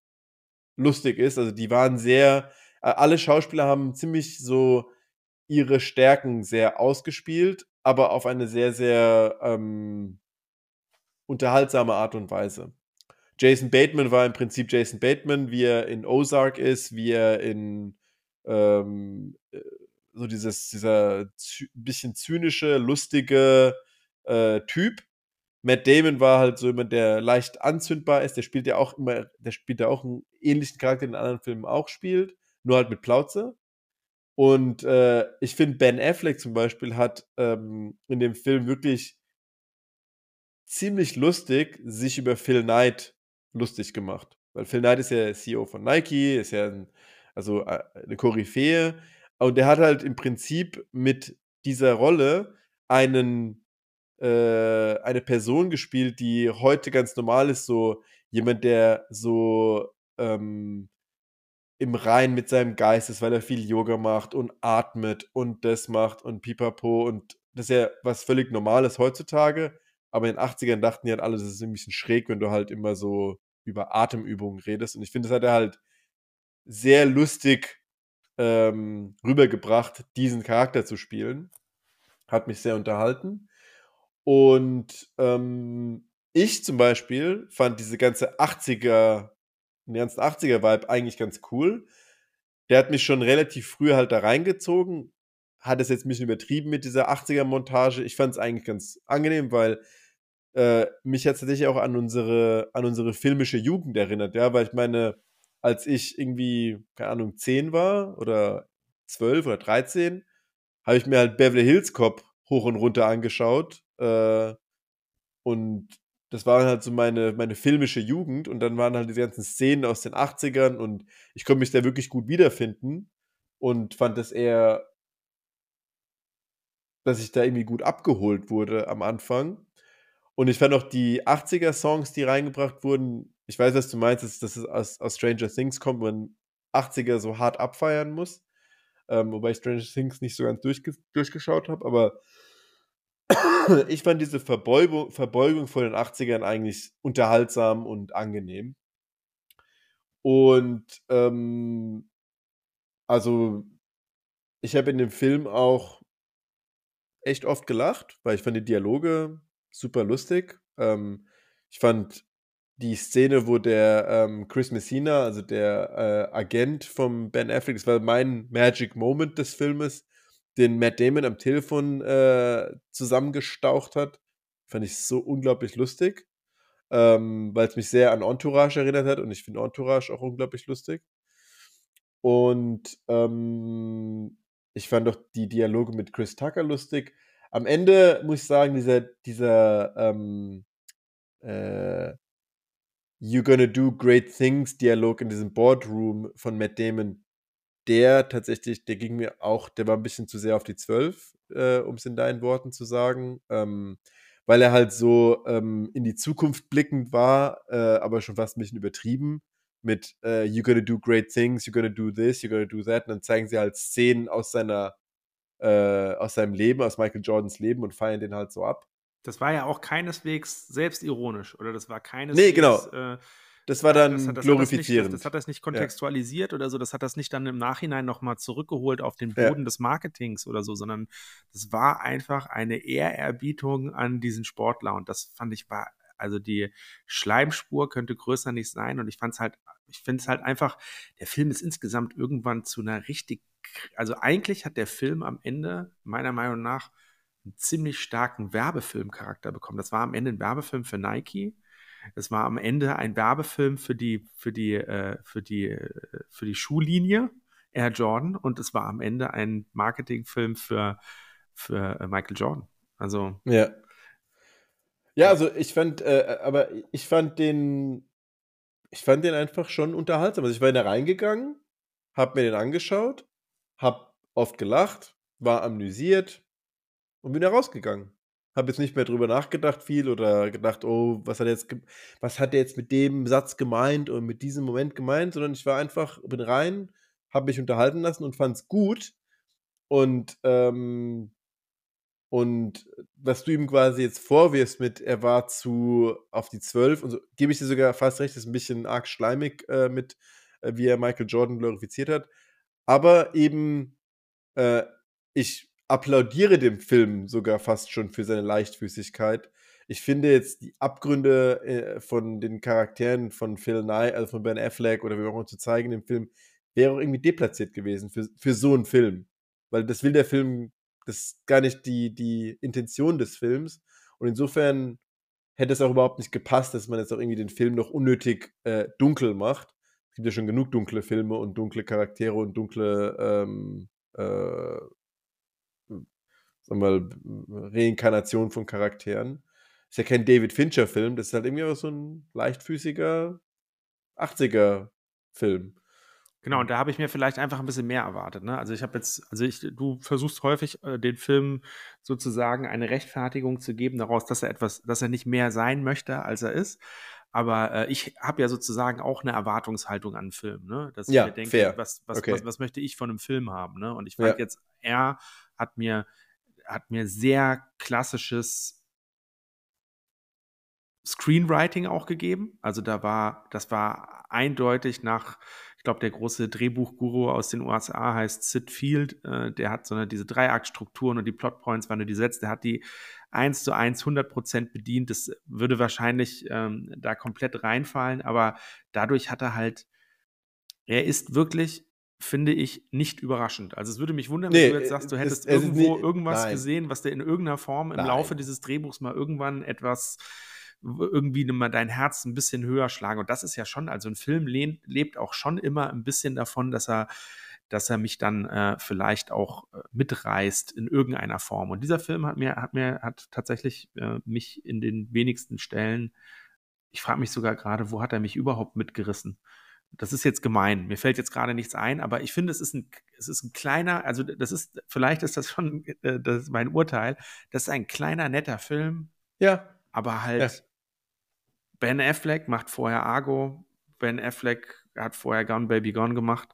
lustig ist. Also die waren sehr, äh, alle Schauspieler haben ziemlich so ihre Stärken sehr ausgespielt, aber auf eine sehr, sehr ähm, unterhaltsame Art und Weise. Jason Bateman war im Prinzip Jason Bateman, wie er in Ozark ist, wie er in ähm, äh, so dieses, dieser bisschen zynische, lustige äh, Typ. Matt Damon war halt so jemand, der leicht anzündbar ist. Der spielt ja auch immer, der spielt ja auch einen ähnlichen Charakter, den in anderen Filmen auch spielt, nur halt mit Plauze. Und äh, ich finde, Ben Affleck zum Beispiel hat ähm, in dem Film wirklich ziemlich lustig sich über Phil Knight lustig gemacht. Weil Phil Knight ist ja CEO von Nike, ist ja ein, also äh, eine Koryphäe. Und der hat halt im Prinzip mit dieser Rolle einen äh, eine Person gespielt, die heute ganz normal ist, so jemand, der so ähm, im Rein mit seinem Geist ist, weil er viel Yoga macht und atmet und das macht und pipapo und das ist ja was völlig Normales heutzutage, aber in den 80ern dachten ja alle, das ist ein bisschen schräg, wenn du halt immer so über Atemübungen redest und ich finde, das hat er halt sehr lustig ähm, rübergebracht, diesen Charakter zu spielen. Hat mich sehr unterhalten. Und ähm, ich zum Beispiel fand diese ganze 80er, den ganzen 80er-Vibe eigentlich ganz cool. Der hat mich schon relativ früh halt da reingezogen. Hat es jetzt ein bisschen übertrieben mit dieser 80er-Montage. Ich fand es eigentlich ganz angenehm, weil äh, mich hat tatsächlich auch an unsere, an unsere filmische Jugend erinnert, ja, weil ich meine, als ich irgendwie, keine Ahnung, 10 war oder 12 oder 13, habe ich mir halt Beverly Hills Cop hoch und runter angeschaut. Äh, und das war halt so meine, meine filmische Jugend. Und dann waren halt diese ganzen Szenen aus den 80ern und ich konnte mich da wirklich gut wiederfinden und fand das eher, dass ich da irgendwie gut abgeholt wurde am Anfang. Und ich fand auch die 80er-Songs, die reingebracht wurden, ich weiß, was du meinst, dass, dass es aus, aus Stranger Things kommt, man 80er so hart abfeiern muss. Ähm, wobei ich Stranger Things nicht so ganz durchge durchgeschaut habe, aber ich fand diese Verbeugung, Verbeugung vor den 80ern eigentlich unterhaltsam und angenehm. Und ähm, also ich habe in dem Film auch echt oft gelacht, weil ich fand die Dialoge super lustig. Ähm, ich fand die Szene, wo der ähm, Chris Messina, also der äh, Agent vom Ben Affleck, das war mein Magic Moment des Filmes, den Matt Damon am Telefon äh, zusammengestaucht hat, fand ich so unglaublich lustig, ähm, weil es mich sehr an Entourage erinnert hat und ich finde Entourage auch unglaublich lustig. Und ähm, ich fand auch die Dialoge mit Chris Tucker lustig. Am Ende muss ich sagen, dieser, dieser ähm, äh, You're gonna do great things Dialog in diesem Boardroom von Matt Damon, der tatsächlich, der ging mir auch, der war ein bisschen zu sehr auf die Zwölf, äh, um es in deinen Worten zu sagen, ähm, weil er halt so ähm, in die Zukunft blickend war, äh, aber schon fast ein bisschen übertrieben mit äh, You're gonna do great things, you're gonna do this, you're gonna do that und dann zeigen sie halt Szenen aus seiner äh, aus seinem Leben, aus Michael Jordans Leben und feiern den halt so ab. Das war ja auch keineswegs selbstironisch, oder das war keineswegs. Nee, genau. Äh, das war dann das hat, das glorifizierend. Hat das, das, hat das nicht kontextualisiert ja. oder so, das hat das nicht dann im Nachhinein nochmal zurückgeholt auf den Boden ja. des Marketings oder so, sondern das war einfach eine Ehrerbietung an diesen Sportler und das fand ich war, also die Schleimspur könnte größer nicht sein und ich fand es halt, ich finde es halt einfach, der Film ist insgesamt irgendwann zu einer richtig also eigentlich hat der Film am Ende meiner Meinung nach einen ziemlich starken Werbefilmcharakter bekommen. Das war am Ende ein Werbefilm für Nike. Es war am Ende ein Werbefilm für die, für die, äh, für die, äh, für die Schuhlinie Air Jordan und es war am Ende ein Marketingfilm für, für äh, Michael Jordan. Also. Ja. Ja, also ich fand, äh, aber ich fand den, ich fand den einfach schon unterhaltsam. Also ich war da reingegangen, hab mir den angeschaut hab oft gelacht, war amüsiert und bin da rausgegangen. Hab jetzt nicht mehr drüber nachgedacht viel oder gedacht, oh, was hat er jetzt, was hat er jetzt mit dem Satz gemeint und mit diesem Moment gemeint, sondern ich war einfach, bin rein, hab mich unterhalten lassen und fand's gut. Und, ähm, und was du ihm quasi jetzt vorwirfst mit, er war zu auf die 12 und so, gebe ich dir sogar fast recht, ist ein bisschen arg schleimig äh, mit, äh, wie er Michael Jordan glorifiziert hat. Aber eben, äh, ich applaudiere dem Film sogar fast schon für seine Leichtfüßigkeit. Ich finde jetzt die Abgründe äh, von den Charakteren von Phil Nye, also von Ben Affleck oder wie auch immer zu zeigen im Film, wäre auch irgendwie deplatziert gewesen für, für so einen Film. Weil das will der Film, das ist gar nicht die, die Intention des Films. Und insofern hätte es auch überhaupt nicht gepasst, dass man jetzt auch irgendwie den Film noch unnötig äh, dunkel macht gibt ja schon genug dunkle Filme und dunkle Charaktere und dunkle ähm, äh, sagen wir mal, Reinkarnation von Charakteren. Ist ja kein David Fincher-Film, das ist halt irgendwie auch so ein leichtfüßiger 80er-Film. Genau, und da habe ich mir vielleicht einfach ein bisschen mehr erwartet. Ne? Also ich habe jetzt, also ich, du versuchst häufig äh, den Film sozusagen eine Rechtfertigung zu geben daraus, dass er etwas, dass er nicht mehr sein möchte, als er ist. Aber äh, ich habe ja sozusagen auch eine Erwartungshaltung an einen Film, ne? Dass Ja, ich mir denke, fair. was, was, Okay. was, was möchte ich von einem Film haben, ne? Und ich fand Ja. jetzt, er hat mir, hat mir sehr klassisches Screenwriting auch gegeben. Also da war, das war eindeutig nach, glaube, der große Drehbuchguru aus den USA heißt Sid Field, äh, der hat so eine, diese Dreiaktstrukturen und die Plotpoints, wann er die setzt, der hat die eins zu eins 100 Prozent bedient. Das würde wahrscheinlich ähm, da komplett reinfallen, aber dadurch hat er halt, er ist wirklich, finde ich, nicht überraschend. Also es würde mich wundern, wenn Nee, du jetzt sagst, du es- hättest es ist irgendwo nie- irgendwas nein. gesehen, was dir in irgendeiner Form im Nein. Laufe dieses Drehbuchs mal irgendwann etwas irgendwie mal dein Herz ein bisschen höher schlagen. Und das ist ja schon, also ein Film lehnt, lebt auch schon immer ein bisschen davon, dass er, dass er mich dann äh, vielleicht auch äh, mitreißt in irgendeiner Form. Und dieser Film hat mir, hat mir, hat tatsächlich äh, mich in den wenigsten Stellen, ich frage mich sogar gerade, wo hat er mich überhaupt mitgerissen? Das ist jetzt gemein. Mir fällt jetzt gerade nichts ein, aber ich finde, es ist ein, es ist ein kleiner, also das ist, vielleicht ist das schon äh, das ist mein Urteil. Das ist ein kleiner, netter Film, Ja, aber halt Ja. Ben Affleck macht vorher Argo, Ben Affleck hat vorher Gone Baby Gone gemacht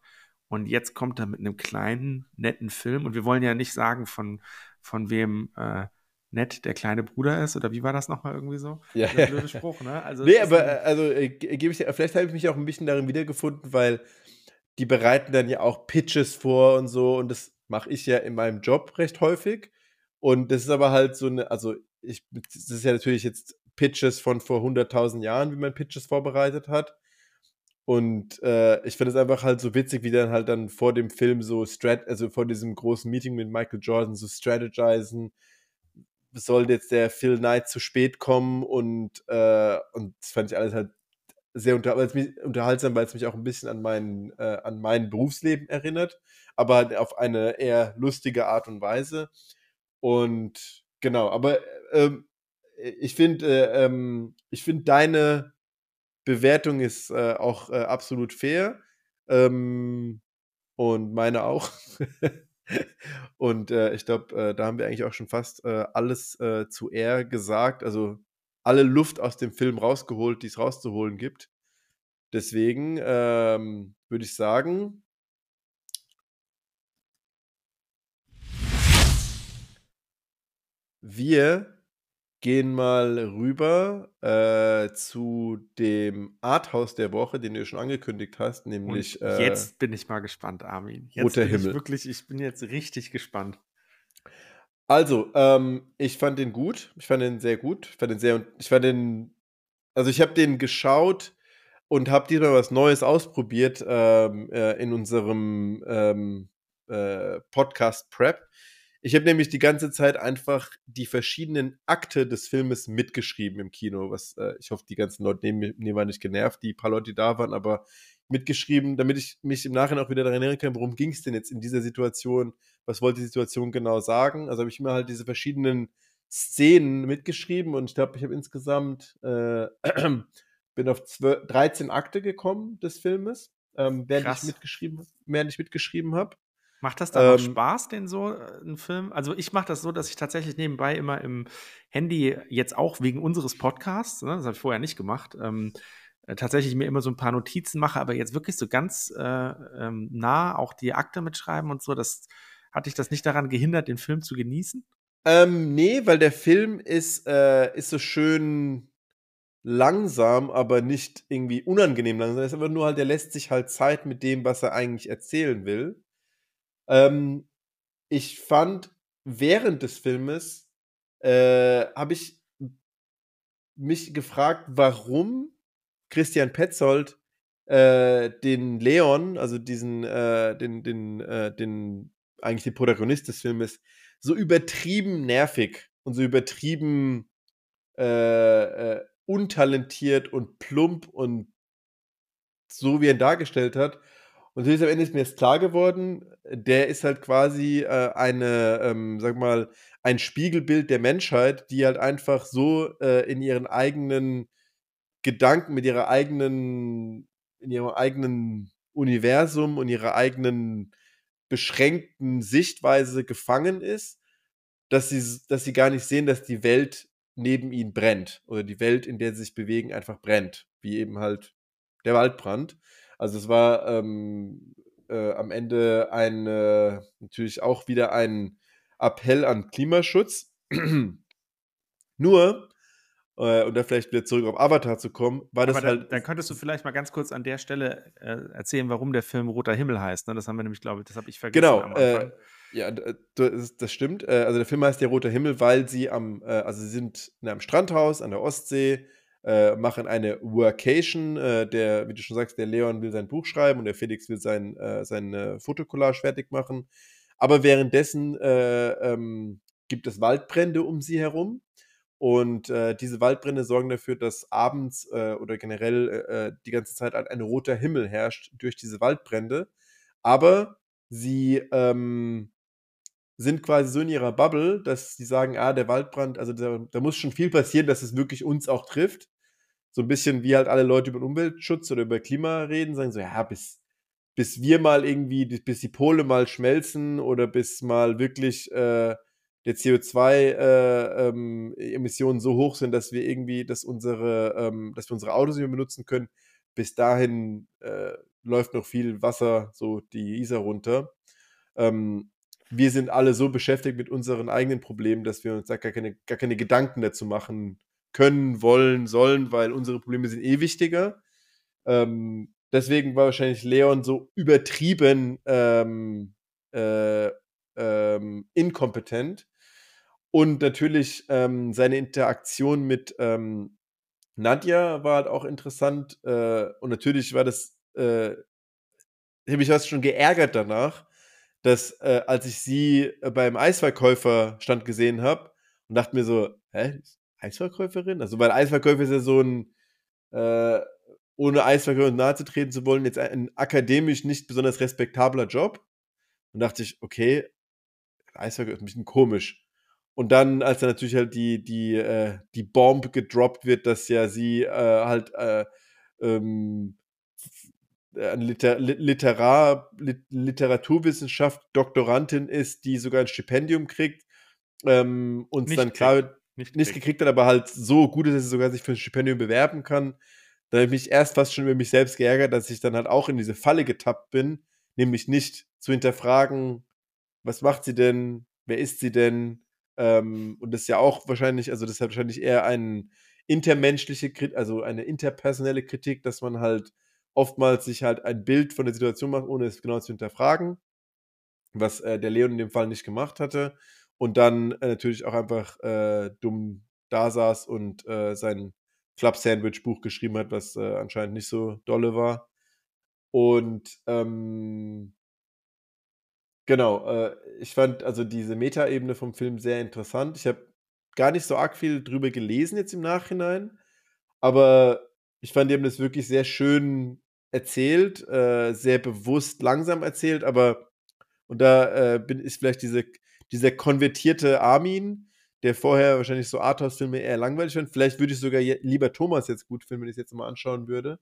und jetzt kommt er mit einem kleinen, netten Film und wir wollen ja nicht sagen, von, von wem äh, nett der kleine Bruder ist oder wie war das nochmal irgendwie so? ja. Der blöde Spruch, ne? Also Nee, aber ein- also äh, ge- gebe ich vielleicht habe ich mich auch ein bisschen darin wiedergefunden, weil die bereiten dann ja auch Pitches vor und so und das mache ich ja in meinem Job recht häufig. Und das ist aber halt so eine, also ich, das ist ja natürlich jetzt Pitches von vor 100.000 Jahren, wie man Pitches vorbereitet hat. Und äh, ich finde es einfach halt so witzig, wie dann halt dann vor dem Film so, strat also vor diesem großen Meeting mit Michael Jordan so strategisen, soll jetzt der Phil Knight zu spät kommen und, äh, und das fand ich alles halt sehr unter unterhaltsam, weil es mich auch ein bisschen an mein, äh, an mein Berufsleben erinnert, aber halt auf eine eher lustige Art und Weise. Und genau, aber ähm, ich finde, äh, ähm, ich finde deine Bewertung ist äh, auch äh, absolut fair. Ähm, und meine auch. und äh, ich glaube, äh, da haben wir eigentlich auch schon fast äh, alles äh, zu R gesagt. Also alle Luft aus dem Film rausgeholt, die es rauszuholen gibt. Deswegen ähm, würde ich sagen, wir gehen mal rüber äh, zu dem Arthouse der Woche, den du schon angekündigt hast, und nämlich äh, jetzt bin ich mal gespannt, Armin. Jetzt Roter bin Himmel. ich wirklich, ich bin jetzt richtig gespannt. Also, ähm, ich fand den gut. Ich fand den sehr gut. Ich fand den sehr, ich fand den, also ich habe den geschaut und habe diesmal was Neues ausprobiert ähm, äh, in unserem ähm, äh, Podcast Prep. Ich habe nämlich die ganze Zeit einfach die verschiedenen Akte des Filmes mitgeschrieben im Kino. Was äh, ich hoffe, die ganzen Leute mir mir waren nicht genervt, die paar Leute, die da waren, aber mitgeschrieben, damit ich mich im Nachhinein auch wieder daran erinnern kann, worum ging es denn jetzt in dieser Situation? Was wollte die Situation genau sagen? Also habe ich mir halt diese verschiedenen Szenen mitgeschrieben und ich glaube, ich habe insgesamt äh, bin auf 12, 13 Akte gekommen des Filmes, ähm, während Krass. ich mitgeschrieben, während ich mitgeschrieben habe. Macht das dann auch Ähm, Spaß, den so äh, einen Film? Also ich mache das so, dass ich tatsächlich nebenbei immer im Handy jetzt auch wegen unseres Podcasts, ne, das habe ich vorher nicht gemacht, ähm, äh, tatsächlich mir immer so ein paar Notizen mache, aber jetzt wirklich so ganz äh, ähm, nah auch die Akte mitschreiben und so, das hat dich das nicht daran gehindert, den Film zu genießen? Ähm, nee, weil der Film ist, äh, ist so schön langsam, aber nicht irgendwie unangenehm langsam. Er ist einfach nur halt, der lässt sich halt Zeit mit dem, was er eigentlich erzählen will. Ähm, ich fand während des Filmes äh, habe ich mich gefragt, warum Christian Petzold äh, den Leon, also diesen, äh, den, den, äh, den, eigentlich den Protagonist des Filmes, so übertrieben nervig und so übertrieben äh, äh, untalentiert und plump und so wie er ihn dargestellt hat. Und natürlich am Ende ist mir jetzt klar geworden, der ist halt quasi äh, eine, ähm, sag mal, ein Spiegelbild der Menschheit, die halt einfach so äh, in ihren eigenen Gedanken, mit ihrer eigenen, in ihrem eigenen Universum und ihrer eigenen beschränkten Sichtweise gefangen ist, dass sie, dass sie gar nicht sehen, dass die Welt neben ihnen brennt oder die Welt, in der sie sich bewegen, einfach brennt, wie eben halt der Waldbrand. Also es war ähm, äh, am Ende ein äh, natürlich auch wieder ein Appell an Klimaschutz. Nur äh, und da vielleicht wieder zurück auf Avatar zu kommen, war das dann, halt. dann könntest du vielleicht mal ganz kurz an der Stelle äh, erzählen, warum der Film Roter Himmel heißt. Ne? Das haben wir nämlich, glaube ich, das habe ich vergessen Genau, äh, ja, das, das stimmt. Äh, also der Film heißt Der Rote Himmel, weil sie am, äh, also sie sind in einem Strandhaus an der Ostsee, äh, machen eine Workation. Äh, der, wie du schon sagst, der Leon will sein Buch schreiben und der Felix will sein, äh, seine Fotokollage fertig machen. Aber währenddessen äh, ähm, gibt es Waldbrände um sie herum. Und äh, diese Waldbrände sorgen dafür, dass abends äh, oder generell die ganze Zeit ein, ein roter Himmel herrscht durch diese Waldbrände. Aber sie ähm, sind quasi so in ihrer Bubble, dass sie sagen, ah, der Waldbrand, also da, da muss schon viel passieren, dass es wirklich uns auch trifft. So ein bisschen wie halt alle Leute über den Umweltschutz oder über Klima reden, sagen so, ja, bis, bis wir mal irgendwie, bis die Pole mal schmelzen oder bis mal wirklich äh, der CO2-Emissionen so hoch sind, dass wir irgendwie, dass unsere, ähm, dass wir unsere Autos nicht mehr benutzen können, bis dahin äh, läuft noch viel Wasser so die Isar runter. Ähm, wir sind alle so beschäftigt mit unseren eigenen Problemen, dass wir uns da gar keine, gar keine Gedanken dazu machen können, wollen, sollen, weil unsere Probleme sind eh wichtiger. Ähm, deswegen war wahrscheinlich Leon so übertrieben ähm, äh, ähm, inkompetent. Und natürlich ähm, seine Interaktion mit ähm, Nadja war halt auch interessant. Äh, und natürlich war das, äh, habe ich fast schon geärgert danach, dass äh, als ich sie äh, beim Eisverkäufer stand gesehen habe und dachte mir so, hä, Eisverkäuferin? Also weil Eisverkäufer ist ja so ein, äh, ohne Eisverkäufer nahe zu treten zu wollen, jetzt ein akademisch nicht besonders respektabler Job. Und dachte ich, okay, Eisverkäufer ist ein bisschen komisch. Und dann, als dann natürlich halt die, die, äh, die Bombe gedroppt wird, dass ja sie äh, halt äh, ähm, eine Liter Literar Lit Literaturwissenschaft Doktorandin ist, die sogar ein Stipendium kriegt. Ähm, Nicht dann klar wird, Nicht, nicht gekriegt. hat, aber halt so gut ist, dass sie sogar sich für ein Stipendium bewerben kann. Da habe ich mich erst fast schon über mich selbst geärgert, dass ich dann halt auch in diese Falle getappt bin, nämlich nicht zu hinterfragen, was macht sie denn, wer ist sie denn? Ähm, und das ist ja auch wahrscheinlich, also das ist wahrscheinlich eher eine intermenschliche Kritik, also eine interpersonelle Kritik, dass man halt oftmals sich halt ein Bild von der Situation macht, ohne es genau zu hinterfragen, was äh, der Leon in dem Fall nicht gemacht hatte. Und dann äh, natürlich auch einfach äh, dumm da saß und äh, sein Club-Sandwich-Buch geschrieben hat, was äh, anscheinend nicht so dolle war. Und ähm, genau, äh, ich fand also diese Metaebene vom Film sehr interessant. Ich habe gar nicht so arg viel drüber gelesen jetzt im Nachhinein, aber ich fand, die haben das wirklich sehr schön erzählt, äh, sehr bewusst langsam erzählt, aber und da äh, bin, ist vielleicht diese, dieser konvertierte Armin, der vorher wahrscheinlich so Arthouse-Filme eher langweilig fand. Vielleicht würde ich sogar lieber Thomas jetzt gut finden, wenn ich es jetzt mal anschauen würde.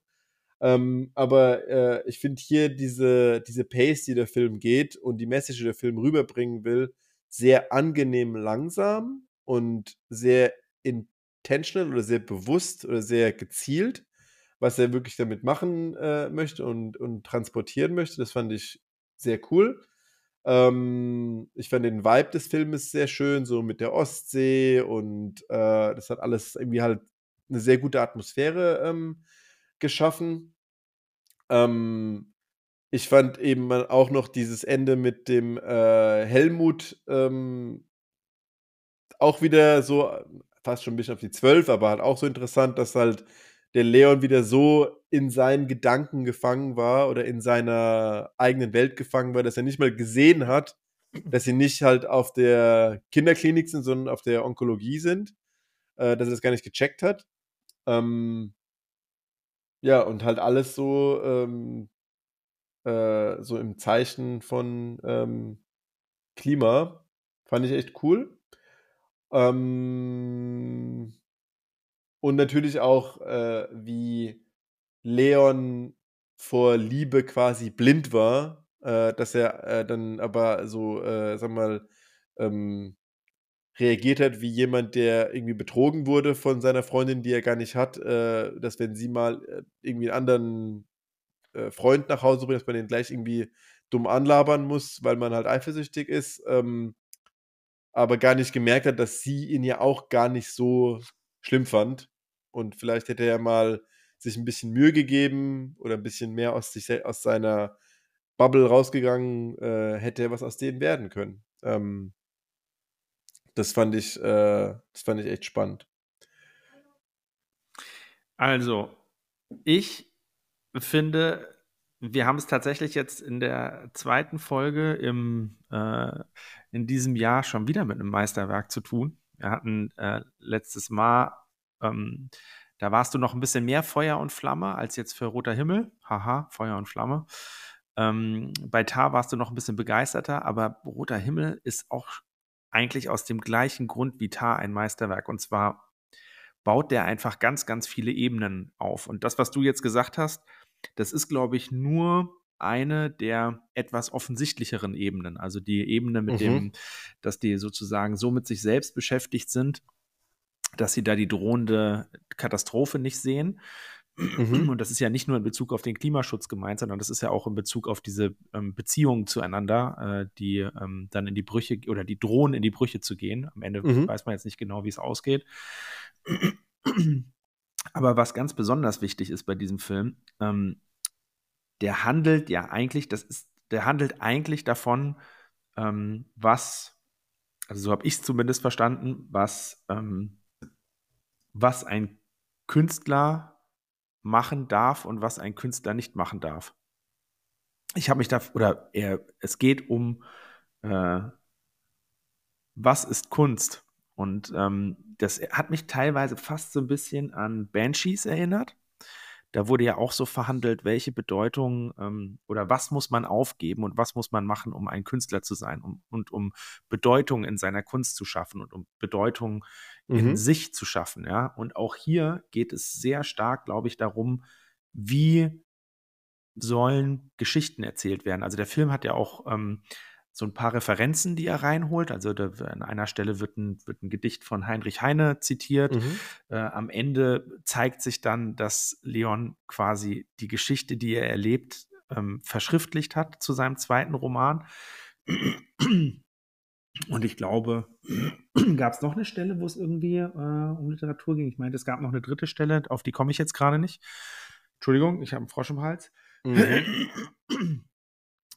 Ähm, aber äh, ich finde hier diese, diese Pace, die der Film geht und die Message, die der Film rüberbringen will, sehr angenehm langsam und sehr intentional oder sehr bewusst oder sehr gezielt, was er wirklich damit machen äh, möchte und, und transportieren möchte. Das fand ich sehr cool. Ähm, ich fand den Vibe des Filmes sehr schön, so mit der Ostsee und äh, das hat alles irgendwie halt eine sehr gute Atmosphäre ähm, geschaffen. Ähm, ich fand eben auch noch dieses Ende mit dem äh, Helmut ähm, auch wieder so, fast schon ein bisschen auf die Zwölf, aber halt auch so interessant, dass halt der Leon wieder so in seinen Gedanken gefangen war oder in seiner eigenen Welt gefangen war, dass er nicht mal gesehen hat, dass sie nicht halt auf der Kinderklinik sind, sondern auf der Onkologie sind, äh, dass er das gar nicht gecheckt hat. Ähm, ja, und halt alles so, ähm, äh, so im Zeichen von ähm, Klima. Fand ich echt cool. Ähm, und natürlich auch, äh, wie Leon vor Liebe quasi blind war, äh, dass er, äh, dann aber so, äh, wir mal, ähm, reagiert hat wie jemand, der irgendwie betrogen wurde von seiner Freundin, die er gar nicht hat, äh, dass wenn sie mal, äh, irgendwie 'n anderen, äh, Freund nach Hause bringt, dass man den gleich irgendwie dumm anlabern muss, weil man halt eifersüchtig ist, ähm, aber gar nicht gemerkt hat, dass sie ihn ja auch gar nicht so schlimm fand. Und vielleicht hätte er mal sich 'n bisschen Mühe gegeben oder 'n bisschen mehr aus sich aus seiner Bubble rausgegangen, äh, hätte was aus dem werden können. Ähm das fand ich äh, das fand ich echt spannend. Also, ich finde, wir haben es tatsächlich jetzt in der zweiten Folge im äh, in diesem Jahr schon wieder mit 'nem Meisterwerk zu tun. Wir hatten, äh, letztes Mal ähm, da warst du noch 'n bisschen mehr Feuer und Flamme als jetzt für Roter Himmel. Haha, Feuer und Flamme. Ähm, bei Tar warst du noch 'n bisschen begeisterter, aber Roter Himmel ist auch eigentlich aus dem gleichen Grund wie Tar ein Meisterwerk. Und zwar baut der einfach ganz, ganz viele Ebenen auf. Und das, was du jetzt gesagt hast, das ist, glaube ich, nur eine der etwas offensichtlicheren Ebenen. Also die Ebene mit Mhm. dem dass die sozusagen so mit sich selbst beschäftigt sind, dass sie da die drohende Katastrophe nicht sehen. Mhm. Und das ist ja nicht nur in Bezug auf den Klimaschutz gemeint, sondern das ist ja auch in Bezug auf diese, ähm, Beziehungen zueinander, äh, die, ähm, dann in die Brüche oder die drohen, in die Brüche zu gehen. Am Ende Mhm. weiß man jetzt nicht genau, wie's ausgeht. Aber was ganz besonders wichtig ist bei diesem Film, ähm, der handelt ja eigentlich das ist der handelt eigentlich davon, ähm, was also so habe ich's zumindest verstanden, was, ähm was ein Künstler machen darf und was ein Künstler nicht machen darf. Ich habe mich da oder eher es geht um, äh was ist Kunst? Und, ähm, das hat mich teilweise fast so 'n bisschen an Banshees erinnert. Da wurde ja auch so verhandelt, welche Bedeutung, ähm oder was muss man aufgeben und was muss man machen, um ein Künstler zu sein, um und um Bedeutung in seiner Kunst zu schaffen und um Bedeutung in Mhm. sich zu schaffen, ja? Und auch hier geht es sehr stark, glaube ich, darum, wie sollen Geschichten erzählt werden? Also, der Film hat ja auch, ähm, so 'n paar Referenzen, die er reinholt. Also, da an einer Stelle wird 'n wird 'n Gedicht von Heinrich Heine zitiert. Mhm. Äh, am Ende zeigt sich dann, dass Leon quasi die Geschichte, die er erlebt, ähm, verschriftlicht hat zu seinem zweiten Roman. Und ich glaube gab's noch 'ne Stelle, wo's irgendwie, äh, um Literatur ging? Ich meinte, es gab noch 'ne 3. Stelle, auf die komme ich jetzt grade nicht. Entschuldigung, ich habe 'n Frosch im Hals. Mhm.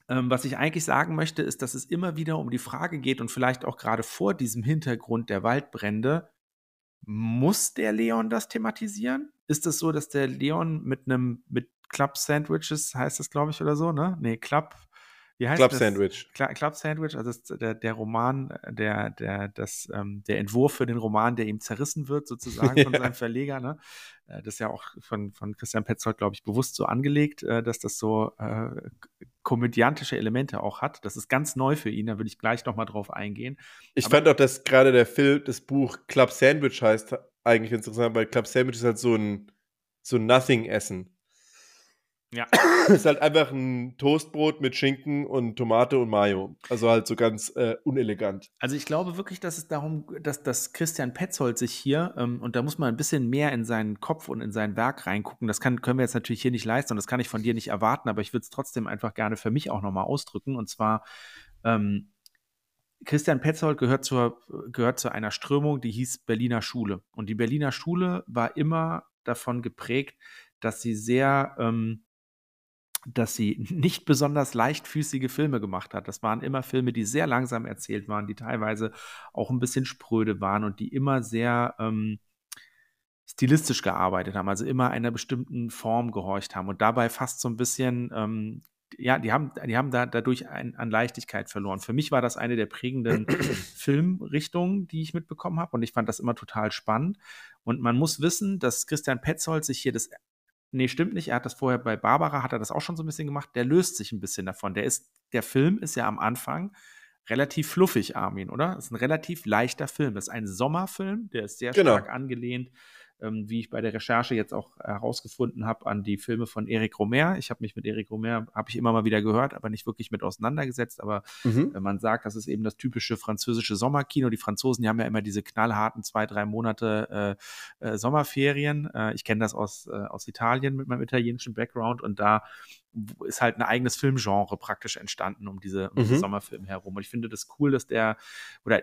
Ähm, was ich eigentlich sagen möchte, ist, dass es immer wieder um die Frage geht und vielleicht auch grade vor diesem Hintergrund der Waldbrände: Muss der Leon das thematisieren? Ist es so, dass der Leon mit 'nem mit Club Sandwiches heißt das, glaube ich, oder so, ne? Ne, Club wie heißt Club das? Sandwich. Club Sandwich, also das der der Roman, äh, der der das, ähm der Entwurf für den Roman, der ihm zerrissen wird sozusagen von Ja. seinem Verleger, ne? Äh, das ist ja auch von von Christian Petzold, glaube ich, bewusst so angelegt, äh, dass das so, äh, komödiantische Elemente auch hat. Das ist ganz neu für ihn, da würde ich gleich noch mal drauf eingehen. Ich Aber fand auch, dass grade der Film das Buch Club Sandwich heißt, eigentlich interessant, weil Club Sandwich ist halt so 'n so 'n Nothing-Essen. Ja. Ist halt einfach 'n Toastbrot mit Schinken und Tomate und Mayo. Also halt so ganz, äh, unelegant. Also, ich glaube wirklich, dass es darum dass dass Christian Petzold sich hier ähm, und da muss man 'n bisschen mehr in seinen Kopf und in sein Werk reingucken. Das kann können wir jetzt natürlich hier nicht leisten und das kann ich von dir nicht erwarten, aber ich würde es trotzdem einfach gerne für mich auch noch mal ausdrücken. Und zwar, ähm, Christian Petzold gehört zur gehört zu einer Strömung, die hieß Berliner Schule. Und die Berliner Schule war immer davon geprägt, dass sie sehr, ähm dass sie nicht besonders leichtfüßige Filme gemacht hat. Das waren immer Filme, die sehr langsam erzählt waren, die teilweise auch 'n bisschen spröde waren und die immer sehr, ähm, stilistisch gearbeitet haben, also immer einer bestimmten Form gehorcht haben und dabei fast so 'n bisschen, ähm ja, die haben die haben da dadurch ein an Leichtigkeit verloren. Für mich war das eine der prägenden Filmrichtungen, die ich mitbekommen habe und ich fand das immer total spannend. Und man muss wissen, dass Christian Petzold sich hier das ne, stimmt nicht, er hat das vorher bei Barbara hat er das auch schon so 'n bisschen gemacht. Der löst sich 'n bisschen davon. Der ist der Film ist ja am Anfang relativ fluffig, Armin, oder? Ist 'n relativ leichter Film. Das ist ein Sommerfilm, der ist sehr Genau. stark angelehnt ähm, wie ich bei der Recherche jetzt auch herausgefunden habe, an die Filme von Eric Romer. Ich habe mich mit Eric Romer, habe ich immer mal wieder gehört, aber nicht wirklich mit auseinandergesetzt. Aber mhm. wenn man sagt, das ist eben das typische französische Sommerkino. Die Franzosen, die haben ja immer diese knallharten zwei, drei Monate äh, äh, Sommerferien. Äh, ich kenne das aus, äh, aus Italien mit meinem italienischen Background und da ist halt ein eigenes Filmgenre praktisch entstanden um diese, um mhm. diese Sommerfilme herum. Und ich finde das cool, dass der, oder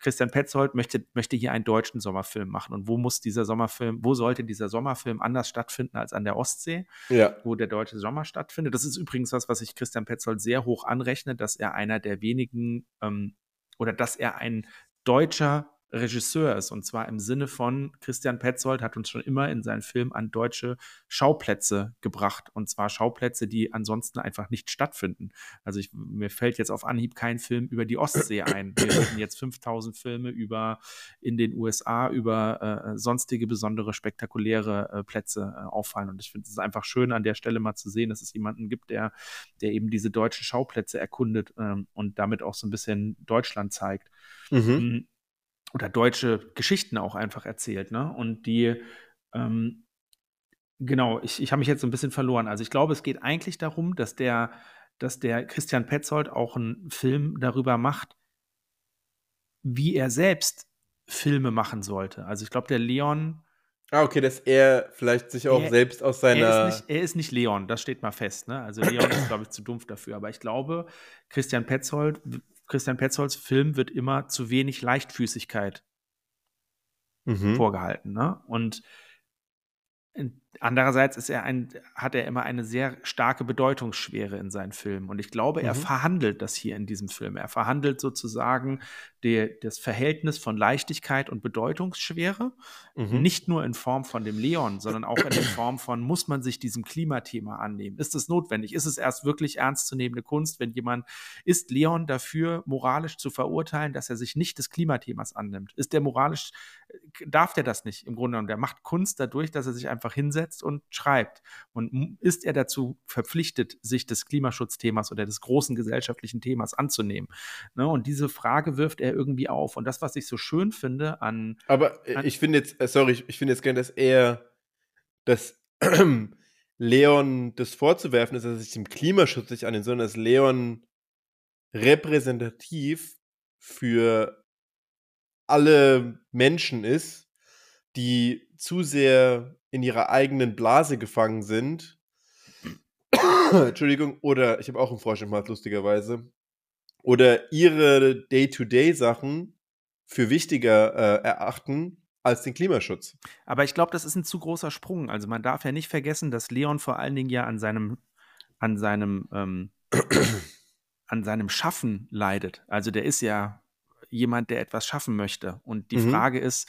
Christian Petzold möchte, möchte hier einen deutschen Sommerfilm machen. Und wo muss dieser Sommerfilm, wo sollte dieser Sommerfilm anders stattfinden als an der Ostsee, ja. wo der deutsche Sommer stattfindet? Das ist übrigens was, was ich Christian Petzold sehr hoch anrechne, dass er einer der wenigen ähm, oder dass er ein deutscher Regisseur ist. Und zwar im Sinne von, Christian Petzold hat uns schon immer in seinen Filmen an deutsche Schauplätze gebracht. Und zwar Schauplätze, die ansonsten einfach nicht stattfinden. Also ich, mir fällt jetzt auf Anhieb kein Film über die Ostsee ein. Wir hätten jetzt 5000 Filme über in den USA, über äh, sonstige besondere, spektakuläre äh, Plätze äh, auffallen. Und ich finde es einfach schön, an der Stelle mal zu sehen, dass es jemanden gibt, der, der eben diese deutschen Schauplätze erkundet ähm, und damit auch so ein bisschen Deutschland zeigt. Mhm. Oder deutsche Geschichten auch einfach erzählt. Ne? Und die, ähm, genau, ich, ich habe mich jetzt so ein bisschen verloren. Also ich glaube, es geht eigentlich darum, dass der, dass der Christian Petzold auch einen Film darüber macht, wie er selbst Filme machen sollte. Also ich glaube, der Leon. Ah, okay, dass er vielleicht sich auch er, selbst aus seiner. Er ist, nicht, er ist nicht Leon, das steht mal fest. Ne? Also Leon ist, glaube ich, zu dumpf dafür. Aber ich glaube, Christian Petzold Christian Petzolds Film wird immer zu wenig Leichtfüßigkeit mhm. vorgehalten. Ne? Und Andererseits ist er ein, hat er immer eine sehr starke Bedeutungsschwere in seinen Filmen. Und ich glaube, er mhm. verhandelt das hier in diesem Film. Er verhandelt sozusagen die, das Verhältnis von Leichtigkeit und Bedeutungsschwere. Mhm. Nicht nur in Form von dem Leon, sondern auch in der Form von, muss man sich diesem Klimathema annehmen? Ist es notwendig? Ist es erst wirklich ernstzunehmende Kunst, wenn jemand, ist Leon dafür moralisch zu verurteilen, dass er sich nicht des Klimathemas annimmt? Ist der moralisch, darf der das nicht im Grunde genommen? Der macht Kunst dadurch, dass er sich einfach hinsetzt hinsetzt und schreibt. Und ist er dazu verpflichtet, sich des Klimaschutzthemas oder des großen gesellschaftlichen Themas anzunehmen? Ne? Und diese Frage wirft er irgendwie auf. Und das, was ich so schön finde an. Aber äh, an ich finde jetzt, äh, sorry, ich, ich finde jetzt gerne, dass er, dass Leon das vorzuwerfen ist, dass er sich dem Klimaschutz nicht annimmt, sondern dass Leon repräsentativ für alle Menschen ist, die zu sehr in ihrer eigenen Blase gefangen sind. Entschuldigung, oder ich habe auch einen Frosch im Hals, lustigerweise. Oder ihre Day-to-Day-Sachen für wichtiger äh, erachten als den Klimaschutz. Aber ich glaube, das ist ein zu großer Sprung. Also man darf ja nicht vergessen, dass Leon vor allen Dingen ja an seinem, an seinem, ähm, an seinem Schaffen leidet. Also der ist ja jemand, der etwas schaffen möchte. Und die mhm. Frage ist,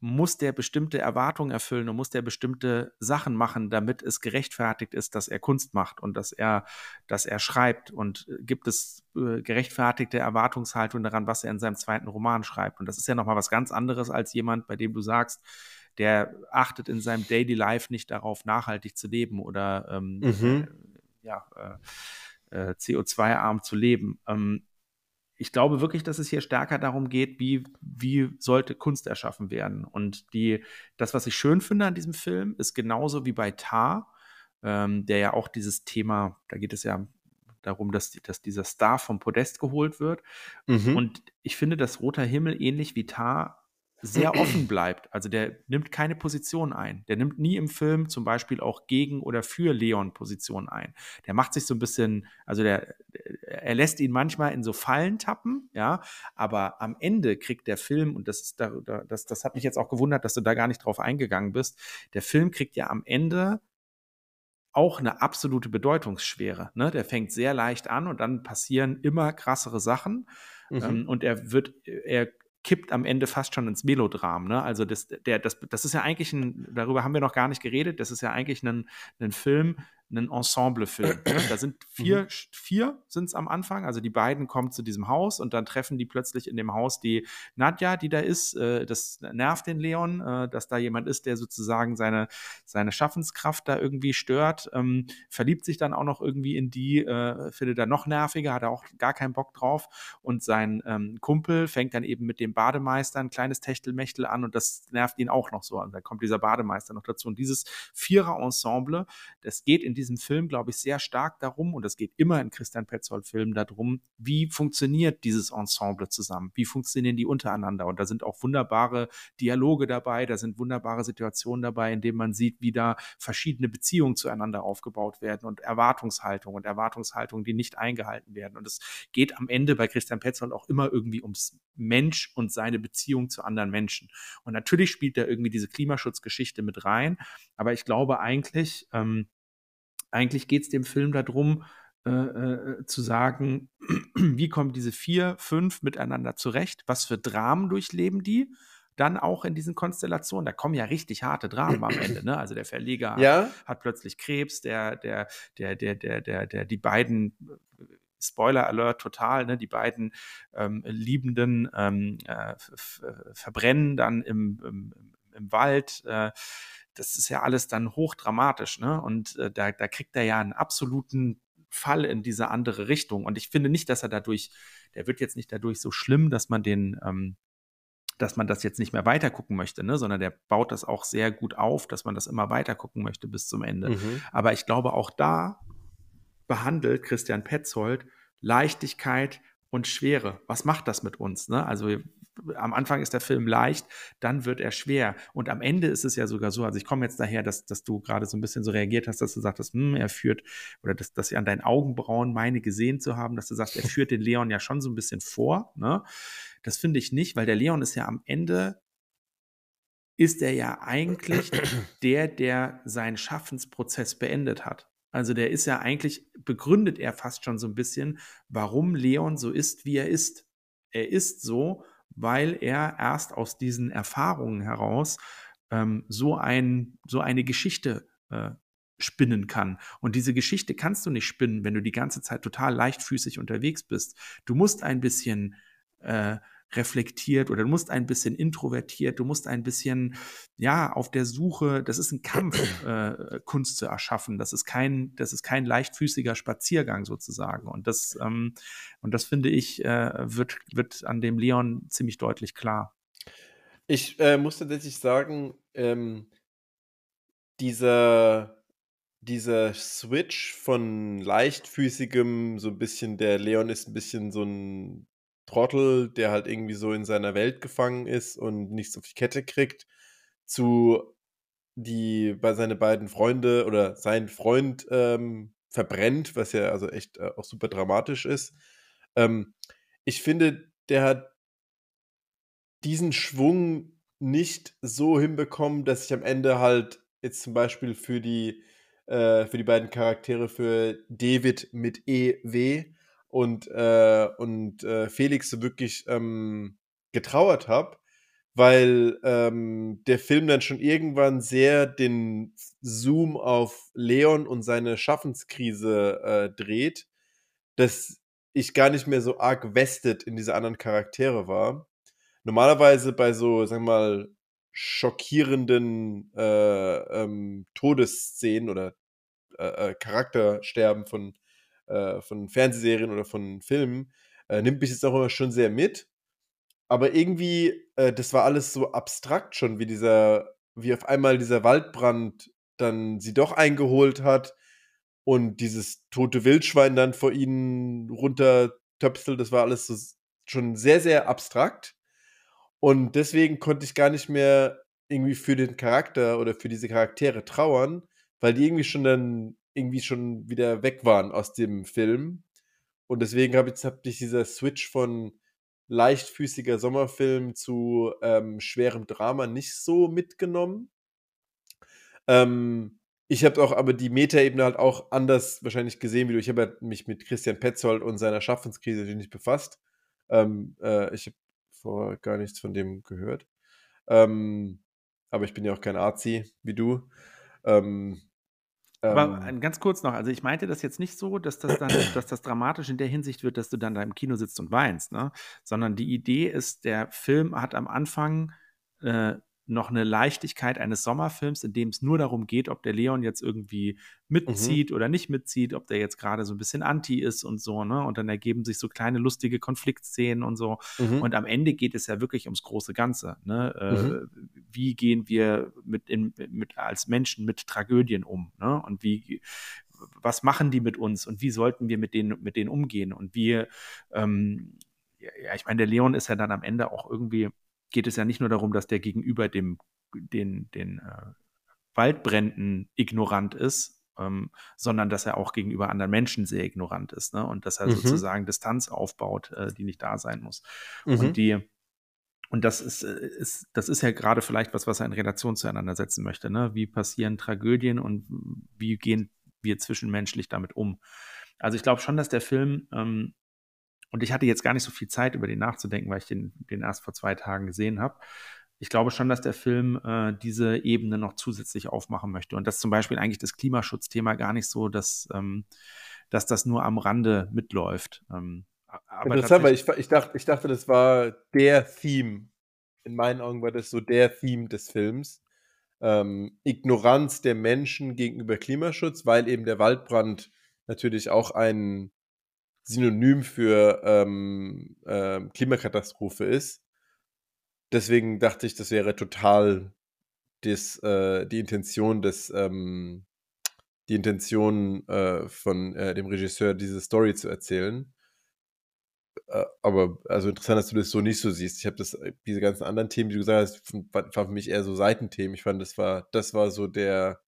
muss der bestimmte Erwartungen erfüllen und muss der bestimmte Sachen machen, damit es gerechtfertigt ist, dass er Kunst macht und dass er, dass er schreibt und äh, gibt es äh, gerechtfertigte Erwartungshaltung daran, was er in seinem zweiten Roman schreibt. Und das ist ja nochmal was ganz anderes als jemand, bei dem du sagst, der achtet in seinem Daily Life nicht darauf, nachhaltig zu leben oder ähm, mhm. äh, ja, äh, äh CO2-arm zu leben. Ähm, ich glaube wirklich, dass es hier stärker darum geht, wie, wie sollte Kunst erschaffen werden. Und die, das, was ich schön finde an diesem Film, ist genauso wie bei Tar, ähm, der ja auch dieses Thema, da geht es ja darum, dass, dass dieser Star vom Podest geholt wird. Mhm. Und ich finde, dass Roter Himmel ähnlich wie Tar sehr offen bleibt. Also der nimmt keine Position ein. Der nimmt nie im Film zum Beispiel auch gegen oder für Leon Position ein. Der macht sich so ein bisschen, also der, er lässt ihn manchmal in so Fallen tappen, ja, aber am Ende kriegt der Film, und das ist da, das, das hat mich jetzt auch gewundert, dass du da gar nicht drauf eingegangen bist, der Film kriegt ja am Ende auch eine absolute Bedeutungsschwere. Ne? Der fängt sehr leicht an und dann passieren immer krassere Sachen. Mhm. Ähm, und er wird, er kippt am Ende fast schon ins Melodram. Ne? Also das, der, das, das ist ja eigentlich ein, darüber haben wir noch gar nicht geredet, das ist ja eigentlich ein, ein Film, ein Ensemble-Film. Ne? Da sind vier, mhm. vier sind es am Anfang. Also die beiden kommen zu diesem Haus und dann treffen die plötzlich in dem Haus die Nadja, die da ist. Äh, das nervt den Leon, äh, dass da jemand ist, der sozusagen seine, seine Schaffenskraft da irgendwie stört. Ähm, verliebt sich dann auch noch irgendwie in die, äh, findet er noch nerviger, hat er auch gar keinen Bock drauf. Und sein ähm, Kumpel fängt dann eben mit dem Bademeister ein kleines Techtelmechtel an und das nervt ihn auch noch so. Und dann kommt dieser Bademeister noch dazu. Und dieses Vierer-Ensemble, das geht in diesem Film, glaube ich, sehr stark darum, und das geht immer in Christian Petzold-Filmen darum, wie funktioniert dieses Ensemble zusammen? Wie funktionieren die untereinander? Und da sind auch wunderbare Dialoge dabei, da sind wunderbare Situationen dabei, in denen man sieht, wie da verschiedene Beziehungen zueinander aufgebaut werden und Erwartungshaltung und Erwartungshaltungen, die nicht eingehalten werden. Und es geht am Ende bei Christian Petzold auch immer irgendwie ums Mensch und seine Beziehung zu anderen Menschen. Und natürlich spielt da irgendwie diese Klimaschutzgeschichte mit rein, aber ich glaube eigentlich, ähm, eigentlich geht es dem Film darum, äh, äh, zu sagen, wie kommen diese vier, fünf miteinander zurecht? Was für Dramen durchleben die? Dann auch in diesen Konstellationen, da kommen ja richtig harte Dramen am Ende. Ne? Also der Verleger ja. hat plötzlich Krebs, der, der, der, der, der, der, der, die beiden Spoiler Alert total, ne? die beiden ähm, Liebenden ähm, äh, verbrennen dann im, im, im Wald. Äh, das ist ja alles dann hochdramatisch, ne? Und äh, da, da kriegt er ja einen absoluten Fall in diese andere Richtung. Und ich finde nicht, dass er dadurch, der wird jetzt nicht dadurch so schlimm, dass man den, ähm, dass man das jetzt nicht mehr weiter gucken möchte, ne? sondern der baut das auch sehr gut auf, dass man das immer weiter gucken möchte bis zum Ende. Mhm. Aber ich glaube, auch da behandelt Christian Petzold Leichtigkeit und Schwere. Was macht das mit uns? Ne? Also am Anfang ist der Film leicht, dann wird er schwer. Und am Ende ist es ja sogar so, also ich komme jetzt daher, dass, dass du gerade so ein bisschen so reagiert hast, dass du sagtest, hm, er führt, oder dass, dass sie an deinen Augenbrauen meine gesehen zu haben, dass du sagst, er führt den Leon ja schon so ein bisschen vor. Ne? Das finde ich nicht, weil der Leon ist ja am Ende, ist er ja eigentlich der, der seinen Schaffensprozess beendet hat. Also der ist ja eigentlich, begründet er fast schon so ein bisschen, warum Leon so ist, wie er ist. Er ist so, weil er erst aus diesen Erfahrungen heraus ähm, so, ein, so eine Geschichte äh, spinnen kann. Und diese Geschichte kannst du nicht spinnen, wenn du die ganze Zeit total leichtfüßig unterwegs bist. Du musst ein bisschen äh, reflektiert oder du musst ein bisschen introvertiert, du musst ein bisschen, ja, auf der Suche, das ist ein Kampf, äh, Kunst zu erschaffen. Das ist kein, das ist kein leichtfüßiger Spaziergang sozusagen. Und das, ähm, und das finde ich, äh, wird, wird an dem Leon ziemlich deutlich klar. Ich äh, muss tatsächlich sagen, ähm, dieser, dieser Switch von leichtfüßigem, so ein bisschen, der Leon ist ein bisschen so ein Trottel, der halt irgendwie so in seiner Welt gefangen ist und nichts auf die Kette kriegt, zu die bei seine beiden Freunde oder sein Freund ähm, verbrennt, was ja also echt äh, auch super dramatisch ist. Ähm, ich finde, der hat diesen Schwung nicht so hinbekommen, dass ich am Ende halt jetzt zum Beispiel für die, äh, für die beiden Charaktere, für David mit EW und, äh, und äh, Felix so wirklich ähm, getrauert habe, weil ähm, der Film dann schon irgendwann sehr den Zoom auf Leon und seine Schaffenskrise äh, dreht, dass ich gar nicht mehr so arg vested in diese anderen Charaktere war. Normalerweise bei so, sagen wir mal, schockierenden äh, ähm, Todesszenen oder äh, äh Charaktersterben von äh, von Fernsehserien oder von Filmen, äh, nimmt mich jetzt auch immer schon sehr mit. Aber irgendwie, äh, das war alles so abstrakt schon, wie dieser, wie auf einmal dieser Waldbrand dann sie doch eingeholt hat und dieses tote Wildschwein dann vor ihnen runtertöpselt, das war alles so schon sehr, sehr abstrakt. Und deswegen konnte ich gar nicht mehr irgendwie für den Charakter oder für diese Charaktere trauern, weil die irgendwie schon dann irgendwie schon wieder weg waren aus dem Film. Und deswegen habe ich, hab ich dieser Switch von leichtfüßiger Sommerfilm zu ähm, schwerem Drama nicht so mitgenommen. Ähm, ich habe auch aber die Metaebene halt auch anders wahrscheinlich gesehen wie du. Ich habe halt mich mit Christian Petzold und seiner Schaffenskrise nicht befasst. Ähm, äh, ich habe vorher gar nichts von dem gehört. Ähm, aber ich bin ja auch kein Arzi wie du. Ähm, Aber Ähm, äh, ganz kurz noch, also ich meinte das jetzt nicht so, dass das dann, dass das dramatisch in der Hinsicht wird, dass du dann da im Kino sitzt und weinst, ne? Sondern die Idee ist, der Film hat am Anfang äh, noch eine Leichtigkeit eines Sommerfilms, in dem es nur darum geht, ob der Leon jetzt irgendwie mhm, mitzieht oder nicht mitzieht, ob der jetzt gerade so ein bisschen anti ist und so, ne? Und dann ergeben sich so kleine lustige Konfliktszenen und so. mhm, Und am Ende geht es ja wirklich ums große Ganze. Ne? mhm, Äh, wie gehen wir mit, in, mit als Menschen mit Tragödien um? Ne? Und wie, was machen die mit uns und wie sollten wir mit denen, mit denen umgehen? Und wir, ähm, ja, ich meine, der Leon ist ja dann am Ende auch irgendwie, geht es ja nicht nur darum, dass der gegenüber dem, den, den äh, Waldbränden ignorant ist, ähm, sondern dass er auch gegenüber anderen Menschen sehr ignorant ist, ne? Und dass er mhm, sozusagen Distanz aufbaut, äh, die nicht da sein muss. Und mhm, die, und das ist, äh, ist, das ist ja gerade vielleicht was, was er in Relation zueinander setzen möchte, ne? Wie passieren Tragödien und wie gehen wir zwischenmenschlich damit um? Also ich glaube schon, dass der Film, ähm, und ich hatte jetzt gar nicht so viel Zeit, über den nachzudenken, weil ich den, den erst vor zwei Tagen gesehen habe. Ich glaube schon, dass der Film äh, diese Ebene noch zusätzlich aufmachen möchte. Und dass zum Beispiel eigentlich das Klimaschutzthema gar nicht so, dass, ähm, dass das nur am Rande mitläuft. Ähm, Interessant, weil ich, ich, dachte, ich dachte, das war der Theme. In meinen Augen war das so der Theme des Films. Ähm, Ignoranz der Menschen gegenüber Klimaschutz, weil eben der Waldbrand natürlich auch ein Synonym für ähm, ähm, Klimakatastrophe ist. Deswegen dachte ich, das wäre total das, äh, die Intention des, ähm, die Intention äh, von äh, dem Regisseur, diese Story zu erzählen. Äh, aber also interessant, dass du das so nicht so siehst. Ich habe das, äh, diese ganzen anderen Themen, die du gesagt hast, waren für mich eher so Seitenthemen. Ich fand, das war, das war so der,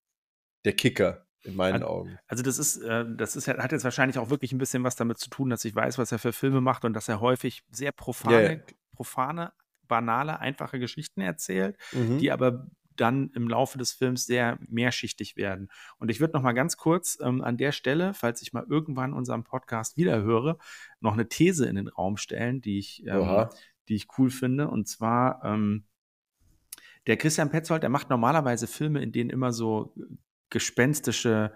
der Kicker in meinen Augen. Also das ist, äh, das ist hat jetzt wahrscheinlich auch wirklich ein bisschen was damit zu tun, dass ich weiß, was er für Filme macht und dass er häufig sehr Ja, ja. profane, profane, banale, einfache Geschichten erzählt, Mhm. die aber dann im Laufe des Films sehr mehrschichtig werden. Und ich würde noch mal ganz kurz ähm, an der Stelle, falls ich mal irgendwann unseren Podcast wiederhöre, noch eine These in den Raum stellen, die ich, ähm, die ich cool finde. Und zwar ähm, der Christian Petzold, der macht normalerweise Filme, in denen immer so gespenstische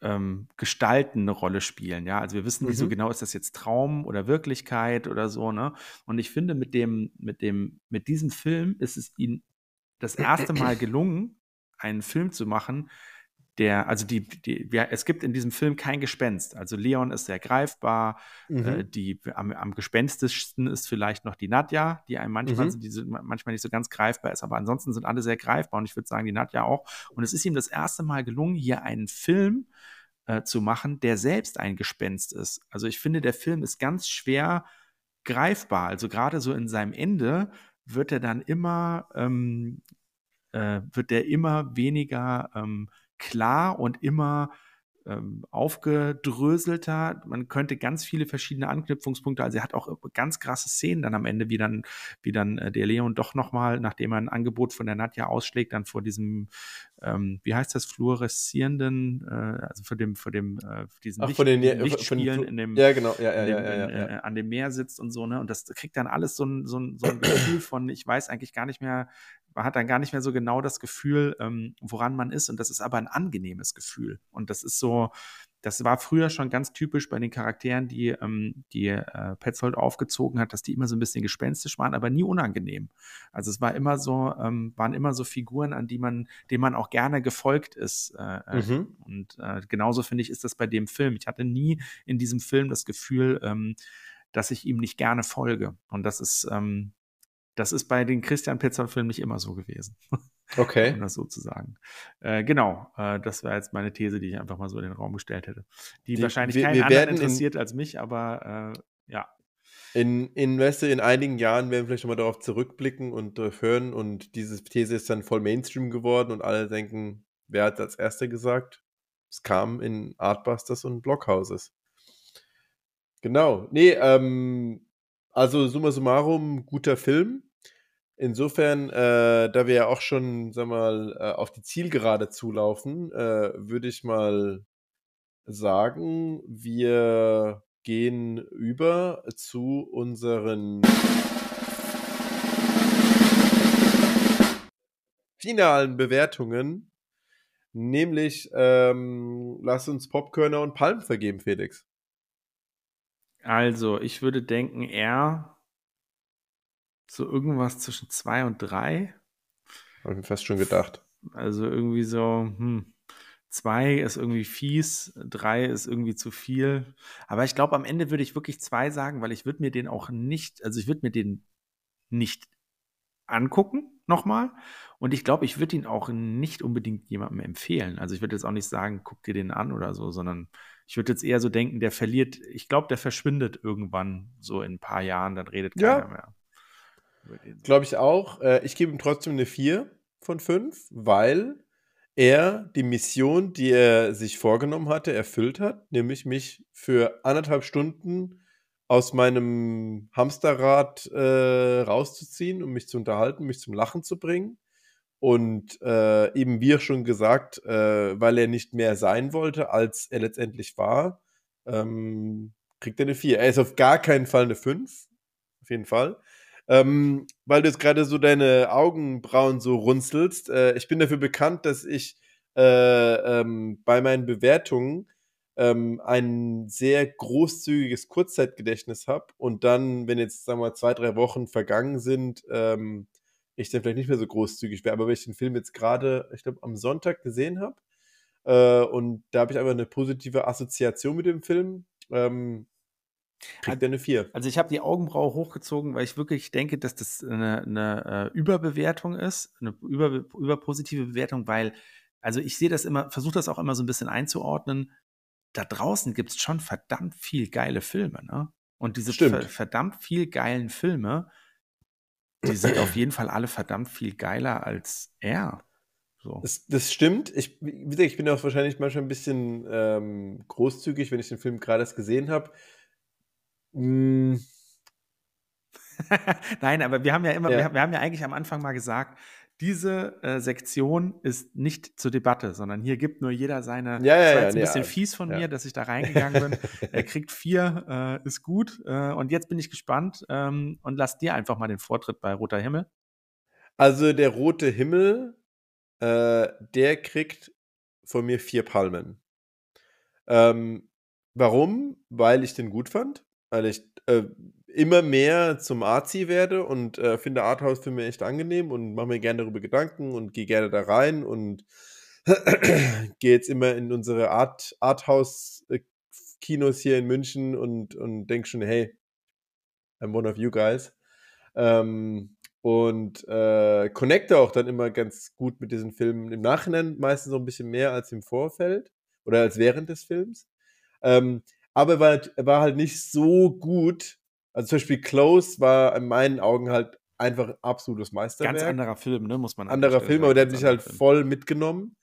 ähm, Gestalten eine Rolle spielen. Ja, also wir wissen nicht so Mhm. genau, ist das jetzt Traum oder Wirklichkeit oder so, ne? Und ich finde, mit dem, mit dem, mit diesem Film ist es ihnen das erste Mal gelungen, einen Film zu machen, der, also die, die, ja, es gibt in diesem Film kein Gespenst. Also Leon ist sehr greifbar. Äh, Mhm. die am, am gespenstischsten ist vielleicht noch die Nadja, die einem manchmal, Mhm. so, die so, manchmal nicht so ganz greifbar ist, aber ansonsten sind alle sehr greifbar und ich würde sagen, die Nadja auch. Und es ist ihm das erste Mal gelungen, hier einen Film äh, zu machen, der selbst ein Gespenst ist. Also ich finde, der Film ist ganz schwer greifbar. Also gerade so in seinem Ende wird er dann immer, ähm, äh, wird der immer weniger ähm, klar und immer ähm, aufgedröselter. Man könnte ganz viele verschiedene Anknüpfungspunkte, also er hat auch ganz krasse Szenen dann am Ende, wie dann, wie dann äh, der Leon doch nochmal, nachdem er ein Angebot von der Nadja ausschlägt, dann vor diesem, ähm, wie heißt das, fluoreszierenden, äh, also vor dem, vor dem, äh, diesen Ach, Licht, von den, ja, Lichtspielen von, in dem, ja, genau, ja, dem, in, äh, an dem Meer sitzt und so, ne? Und das kriegt dann alles so ein, so ein, so ein Gefühl von, ich weiß eigentlich gar nicht mehr, man hat dann gar nicht mehr so genau das Gefühl, ähm, woran man ist. Und das ist aber ein angenehmes Gefühl. Und das ist so, das war früher schon ganz typisch bei den Charakteren, die, ähm, die äh, Petzold aufgezogen hat, dass die immer so ein bisschen gespenstisch waren, aber nie unangenehm. Also es war immer so, ähm, waren immer so Figuren, an die man, denen man auch gerne gefolgt ist. Äh, äh, Mhm. und äh, genauso finde ich, ist das bei dem Film. Ich hatte nie in diesem Film das Gefühl, ähm, dass ich ihm nicht gerne folge. Und das ist, ähm, das ist bei den Christian Petzold-Filmen nicht immer so gewesen, um Okay. das so zu sagen. Äh, genau, äh, das wäre jetzt meine These, die ich einfach mal so in den Raum gestellt hätte. Die, Die- wahrscheinlich wir- keinen wir anderen werden in- interessiert als mich, aber äh, ja. In, in, weißt du, in einigen Jahren werden wir vielleicht nochmal darauf zurückblicken und äh, hören und diese These ist dann voll Mainstream geworden und alle denken, wer hat als Erster gesagt? Es kam in Artbusters und Blockhouses. Genau. Nee, ähm, also summa summarum, guter Film. Insofern, äh, da wir ja auch schon, sag mal, äh, auf die Zielgerade zulaufen, äh, würde ich mal sagen, wir gehen über zu unseren finalen Bewertungen. Nämlich, ähm, lass uns Popkörner und Palmen vergeben, Felix. Also, ich würde denken, eher so irgendwas zwischen zwei und drei. Habe ich mir fast schon gedacht. Also irgendwie so, hm, zwei ist irgendwie fies, drei ist irgendwie zu viel. Aber ich glaube, am Ende würde ich wirklich zwei sagen, weil ich würde mir den auch nicht, also ich würde mir den nicht angucken nochmal. Und ich glaube, ich würde ihn auch nicht unbedingt jemandem empfehlen. Also ich würde jetzt auch nicht sagen, guck dir den an oder so, sondern ich würde jetzt eher so denken, der verliert, ich glaube, der verschwindet irgendwann so in ein paar Jahren, dann redet keiner ja. mehr. Glaube ich auch. Äh, ich gebe ihm trotzdem eine 4 von 5, weil er die Mission, die er sich vorgenommen hatte, erfüllt hat, nämlich mich für anderthalb Stunden aus meinem Hamsterrad äh, rauszuziehen, um mich zu unterhalten, mich zum Lachen zu bringen. Und äh, eben wie schon gesagt, äh, weil er nicht mehr sein wollte, als er letztendlich war, ähm, kriegt er eine 4. Er ist auf gar keinen Fall eine 5. Auf jeden Fall. Ähm, weil du jetzt gerade so deine Augenbrauen so runzelst. Äh, ich bin dafür bekannt, dass ich äh, ähm, bei meinen Bewertungen ähm, ein sehr großzügiges Kurzzeitgedächtnis habe und dann, wenn jetzt, sagen wir mal, zwei, drei Wochen vergangen sind, ähm, ich dann vielleicht nicht mehr so großzügig wäre. Aber wenn ich den Film jetzt gerade, ich glaube, am Sonntag gesehen habe äh, und da habe ich einfach eine positive Assoziation mit dem Film, ähm, Kriegt er eine 4. Also ich habe die Augenbraue hochgezogen, weil ich wirklich denke, dass das eine, eine äh, Überbewertung ist, eine über, überpositive Bewertung, weil, also ich sehe das immer, versuche das auch immer so ein bisschen einzuordnen. Da draußen gibt es schon verdammt viel geile Filme, ne? Und diese ver verdammt viel geilen Filme, die sind auf jeden Fall alle verdammt viel geiler als er. So. Das, das, stimmt. Ich, ich bin auch wahrscheinlich manchmal ein bisschen ähm, großzügig, wenn ich den Film gerade erst gesehen habe. Hm. Nein, aber wir haben ja immer, ja. Wir, wir, haben ja eigentlich am Anfang mal gesagt, diese äh, Sektion ist nicht zur Debatte, sondern hier gibt nur jeder seine. Ja, ja, das war jetzt ein bisschen fies von mir, dass ich da reingegangen bin. er kriegt vier, äh, ist gut. Äh, und jetzt bin ich gespannt ähm, und lass dir einfach mal den Vortritt bei Roter Himmel. Also der Rote Himmel, äh, der kriegt von mir vier Palmen. Ähm, warum? Weil ich den gut fand weil ich äh, immer mehr zum Arzi werde und äh, finde Arthouse-Filme echt angenehm und mache mir gerne darüber Gedanken und gehe gerne da rein und gehe jetzt immer in unsere Art, Arthouse-Kinos hier in München und, und denke schon, hey, I'm one of you guys. Ähm, und äh, connecte auch dann immer ganz gut mit diesen Filmen im Nachhinein, meistens so ein bisschen mehr als im Vorfeld oder als während des Films. Ähm, aber er war, halt, er war halt nicht so gut. Also zum Beispiel Close war in meinen Augen halt einfach ein absolutes Meisterwerk. Ganz anderer Film, ne, muss man Anderer Film, aber der hat mich halt Film. voll mitgenommen.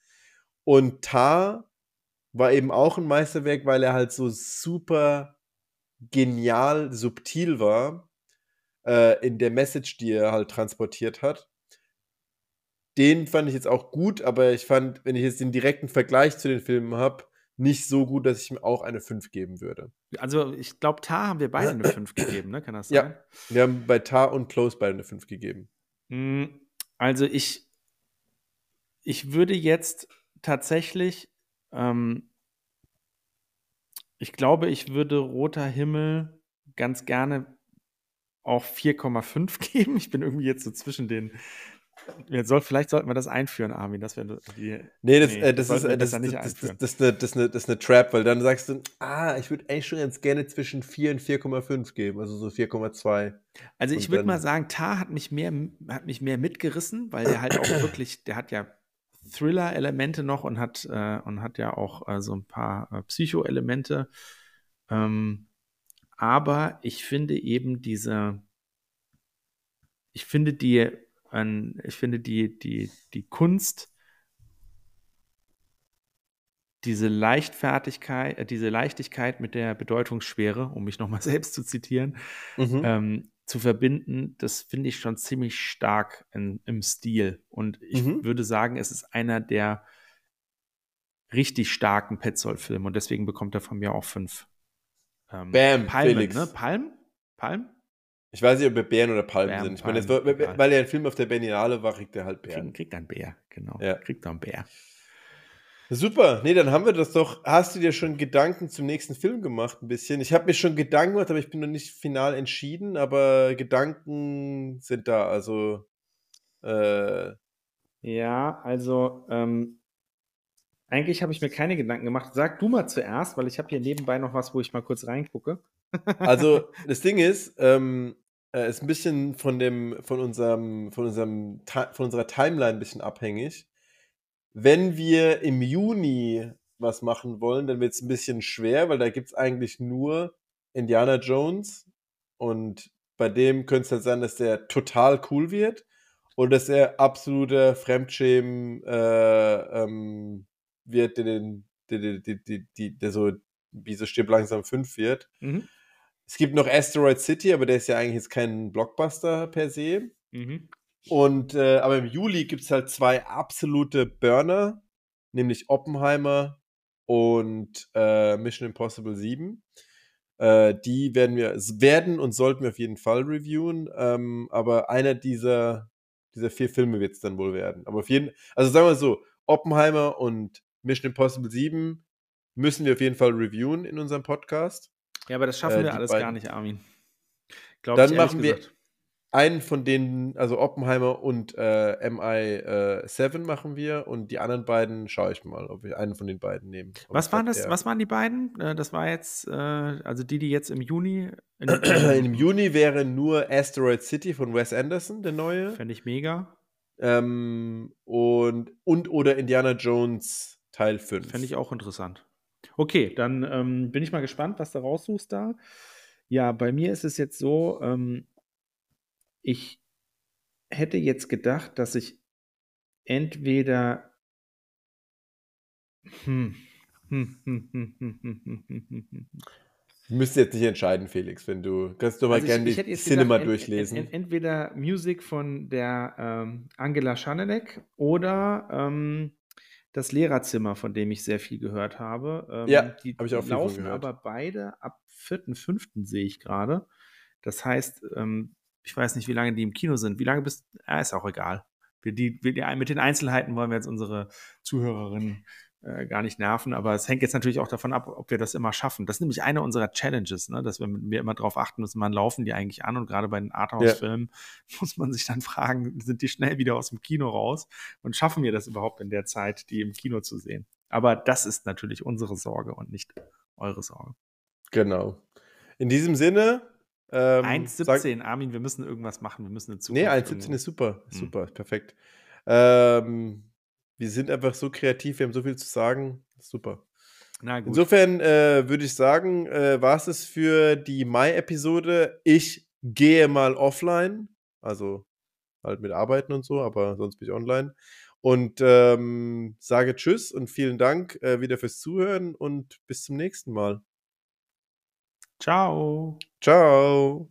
Und Tar war eben auch ein Meisterwerk, weil er halt so super genial subtil war äh, in der Message, die er halt transportiert hat. Den fand ich jetzt auch gut, aber ich fand, wenn ich jetzt den direkten Vergleich zu den Filmen habe, nicht so gut, dass ich ihm auch eine 5 geben würde. Also ich glaube, Tar haben wir beide eine 5 gegeben, ne? Kann das sein? Ja, wir haben bei Tar und Close beide eine 5 gegeben. Hm, also ich, ich würde jetzt tatsächlich, ähm, ich glaube, ich würde Roter Himmel ganz gerne auch 4,5 geben. Ich bin irgendwie jetzt so zwischen den soll, vielleicht sollten wir das einführen, Armin. Das wäre die. Nee, das, nee, äh, das, ist, äh, das, das, das, das, das, eine, das, eine, das ist eine Trap, weil dann sagst du, ah, ich würde eigentlich schon ganz gerne zwischen 4 und 4,5 geben, also so 4,2. Also ich würde mal sagen, Tar hat mich mehr, hat mich mehr mitgerissen, weil der halt auch wirklich, der hat ja Thriller-Elemente noch und hat, äh, und hat ja auch äh, so ein paar äh, Psycho-Elemente. Ähm, aber ich finde eben diese, ich finde die an, ich finde die, die, die Kunst, diese Leichtfertigkeit, äh, diese Leichtigkeit mit der Bedeutungsschwere, um mich nochmal selbst zu zitieren, mhm. ähm, zu verbinden, das finde ich schon ziemlich stark in, im Stil. Und ich mhm. würde sagen, es ist einer der richtig starken Petzold-Filme und deswegen bekommt er von mir auch fünf. Ähm, Bam, Palmen, Felix. ne? Palm? Palm? Ich weiß nicht, ob wir Bären oder Palmen Bären, sind. Ich meine, weil, weil er ein Film auf der Berlinale war, kriegt er halt Bären. Kriegt, kriegt ein Bär, genau. Ja. Kriegt er ein Bär. Super, nee, dann haben wir das doch. Hast du dir schon Gedanken zum nächsten Film gemacht, ein bisschen? Ich habe mir schon Gedanken gemacht, aber ich bin noch nicht final entschieden, aber Gedanken sind da, also äh, Ja, also ähm, eigentlich habe ich mir keine Gedanken gemacht. Sag du mal zuerst, weil ich habe hier nebenbei noch was, wo ich mal kurz reingucke. Also, das Ding ist, ähm, äh, ist ein bisschen von dem von unserem von unserem von unserer Timeline ein bisschen abhängig. Wenn wir im Juni was machen wollen, dann wird es ein bisschen schwer, weil da gibt es eigentlich nur Indiana Jones und bei dem könnte es halt sein, dass der total cool wird oder dass er absoluter Fremdschämen, äh, ähm, wird, der den der der der der so wie so Stirb langsam 5 wird. Mhm. Es gibt noch Asteroid City, aber der ist ja eigentlich jetzt kein Blockbuster per se. Mhm. Und äh, aber im Juli gibt es halt zwei absolute Burner, nämlich Oppenheimer und äh, Mission Impossible 7. Äh, die werden wir werden und sollten wir auf jeden Fall reviewen. Ähm, aber einer dieser, dieser vier Filme wird es dann wohl werden. Aber auf jeden also sagen wir so, Oppenheimer und Mission Impossible 7 müssen wir auf jeden Fall reviewen in unserem Podcast. Ja, aber das schaffen Äh, wir alles beiden- gar nicht, Armin. Glaub Dann machen wir gesagt. einen von denen, also Oppenheimer und äh, MI7 machen wir und die anderen beiden schaue ich mal, ob wir einen von den beiden nehmen. Was waren das? der- Was waren die beiden? Äh, Das war jetzt, äh, also die, die jetzt im Juni. In, Im Juni wäre nur Asteroid City von Wes Anderson, der neue. Fände ich mega. Ähm, und, und oder Indiana Jones Teil 5. Fände ich auch interessant. Okay, dann ähm, bin ich mal gespannt, was du raussuchst da. Ja, bei mir ist es jetzt so, ähm, ich hätte jetzt gedacht, dass ich entweder. Hm. Hm, Du müsst jetzt nicht entscheiden, Felix, wenn du. Kannst du mal also gerne die Cinema gedacht, durchlesen. Ent, ent, entweder Musik von der ähm, Angela Schanelek oder ähm, das Lehrerzimmer, von dem ich sehr viel gehört habe. Ähm, Ja, die hab ich auch laufen gehört. aber beide ab 4.5. sehe ich gerade. Das heißt, ähm, ich weiß nicht, wie lange die im Kino sind. Wie lange bist ah, ist auch egal. Wir, die, wir, mit den Einzelheiten wollen wir jetzt unsere Zuhörerinnen äh, gar nicht nerven, aber es hängt jetzt natürlich auch davon ab, ob wir das immer schaffen. Das ist nämlich eine unserer Challenges, ne? dass wir, wir immer darauf achten müssen, wann laufen die eigentlich an und gerade bei den Arthouse-Filmen muss man sich dann fragen, sind die schnell wieder aus dem Kino raus und schaffen wir das überhaupt in der Zeit, die im Kino zu sehen? Aber das ist natürlich unsere Sorge und nicht eure Sorge. Genau. In diesem Sinne. Ähm, 1,17, Armin, wir müssen irgendwas machen. Wir müssen in Nee, Zukunft 1,17 irgendwo- ist super. Hm. Super, ist perfekt. Ähm, wir sind einfach so kreativ, wir haben so viel zu sagen. Super. Na gut. Insofern äh, würde ich sagen, äh, war es es für die Mai-Episode. Ich gehe mal offline. Also halt mit Arbeiten und so, aber sonst bin ich online. Und ähm, sage Tschüss und vielen Dank äh, wieder fürs Zuhören und bis zum nächsten Mal. Ciao. Ciao.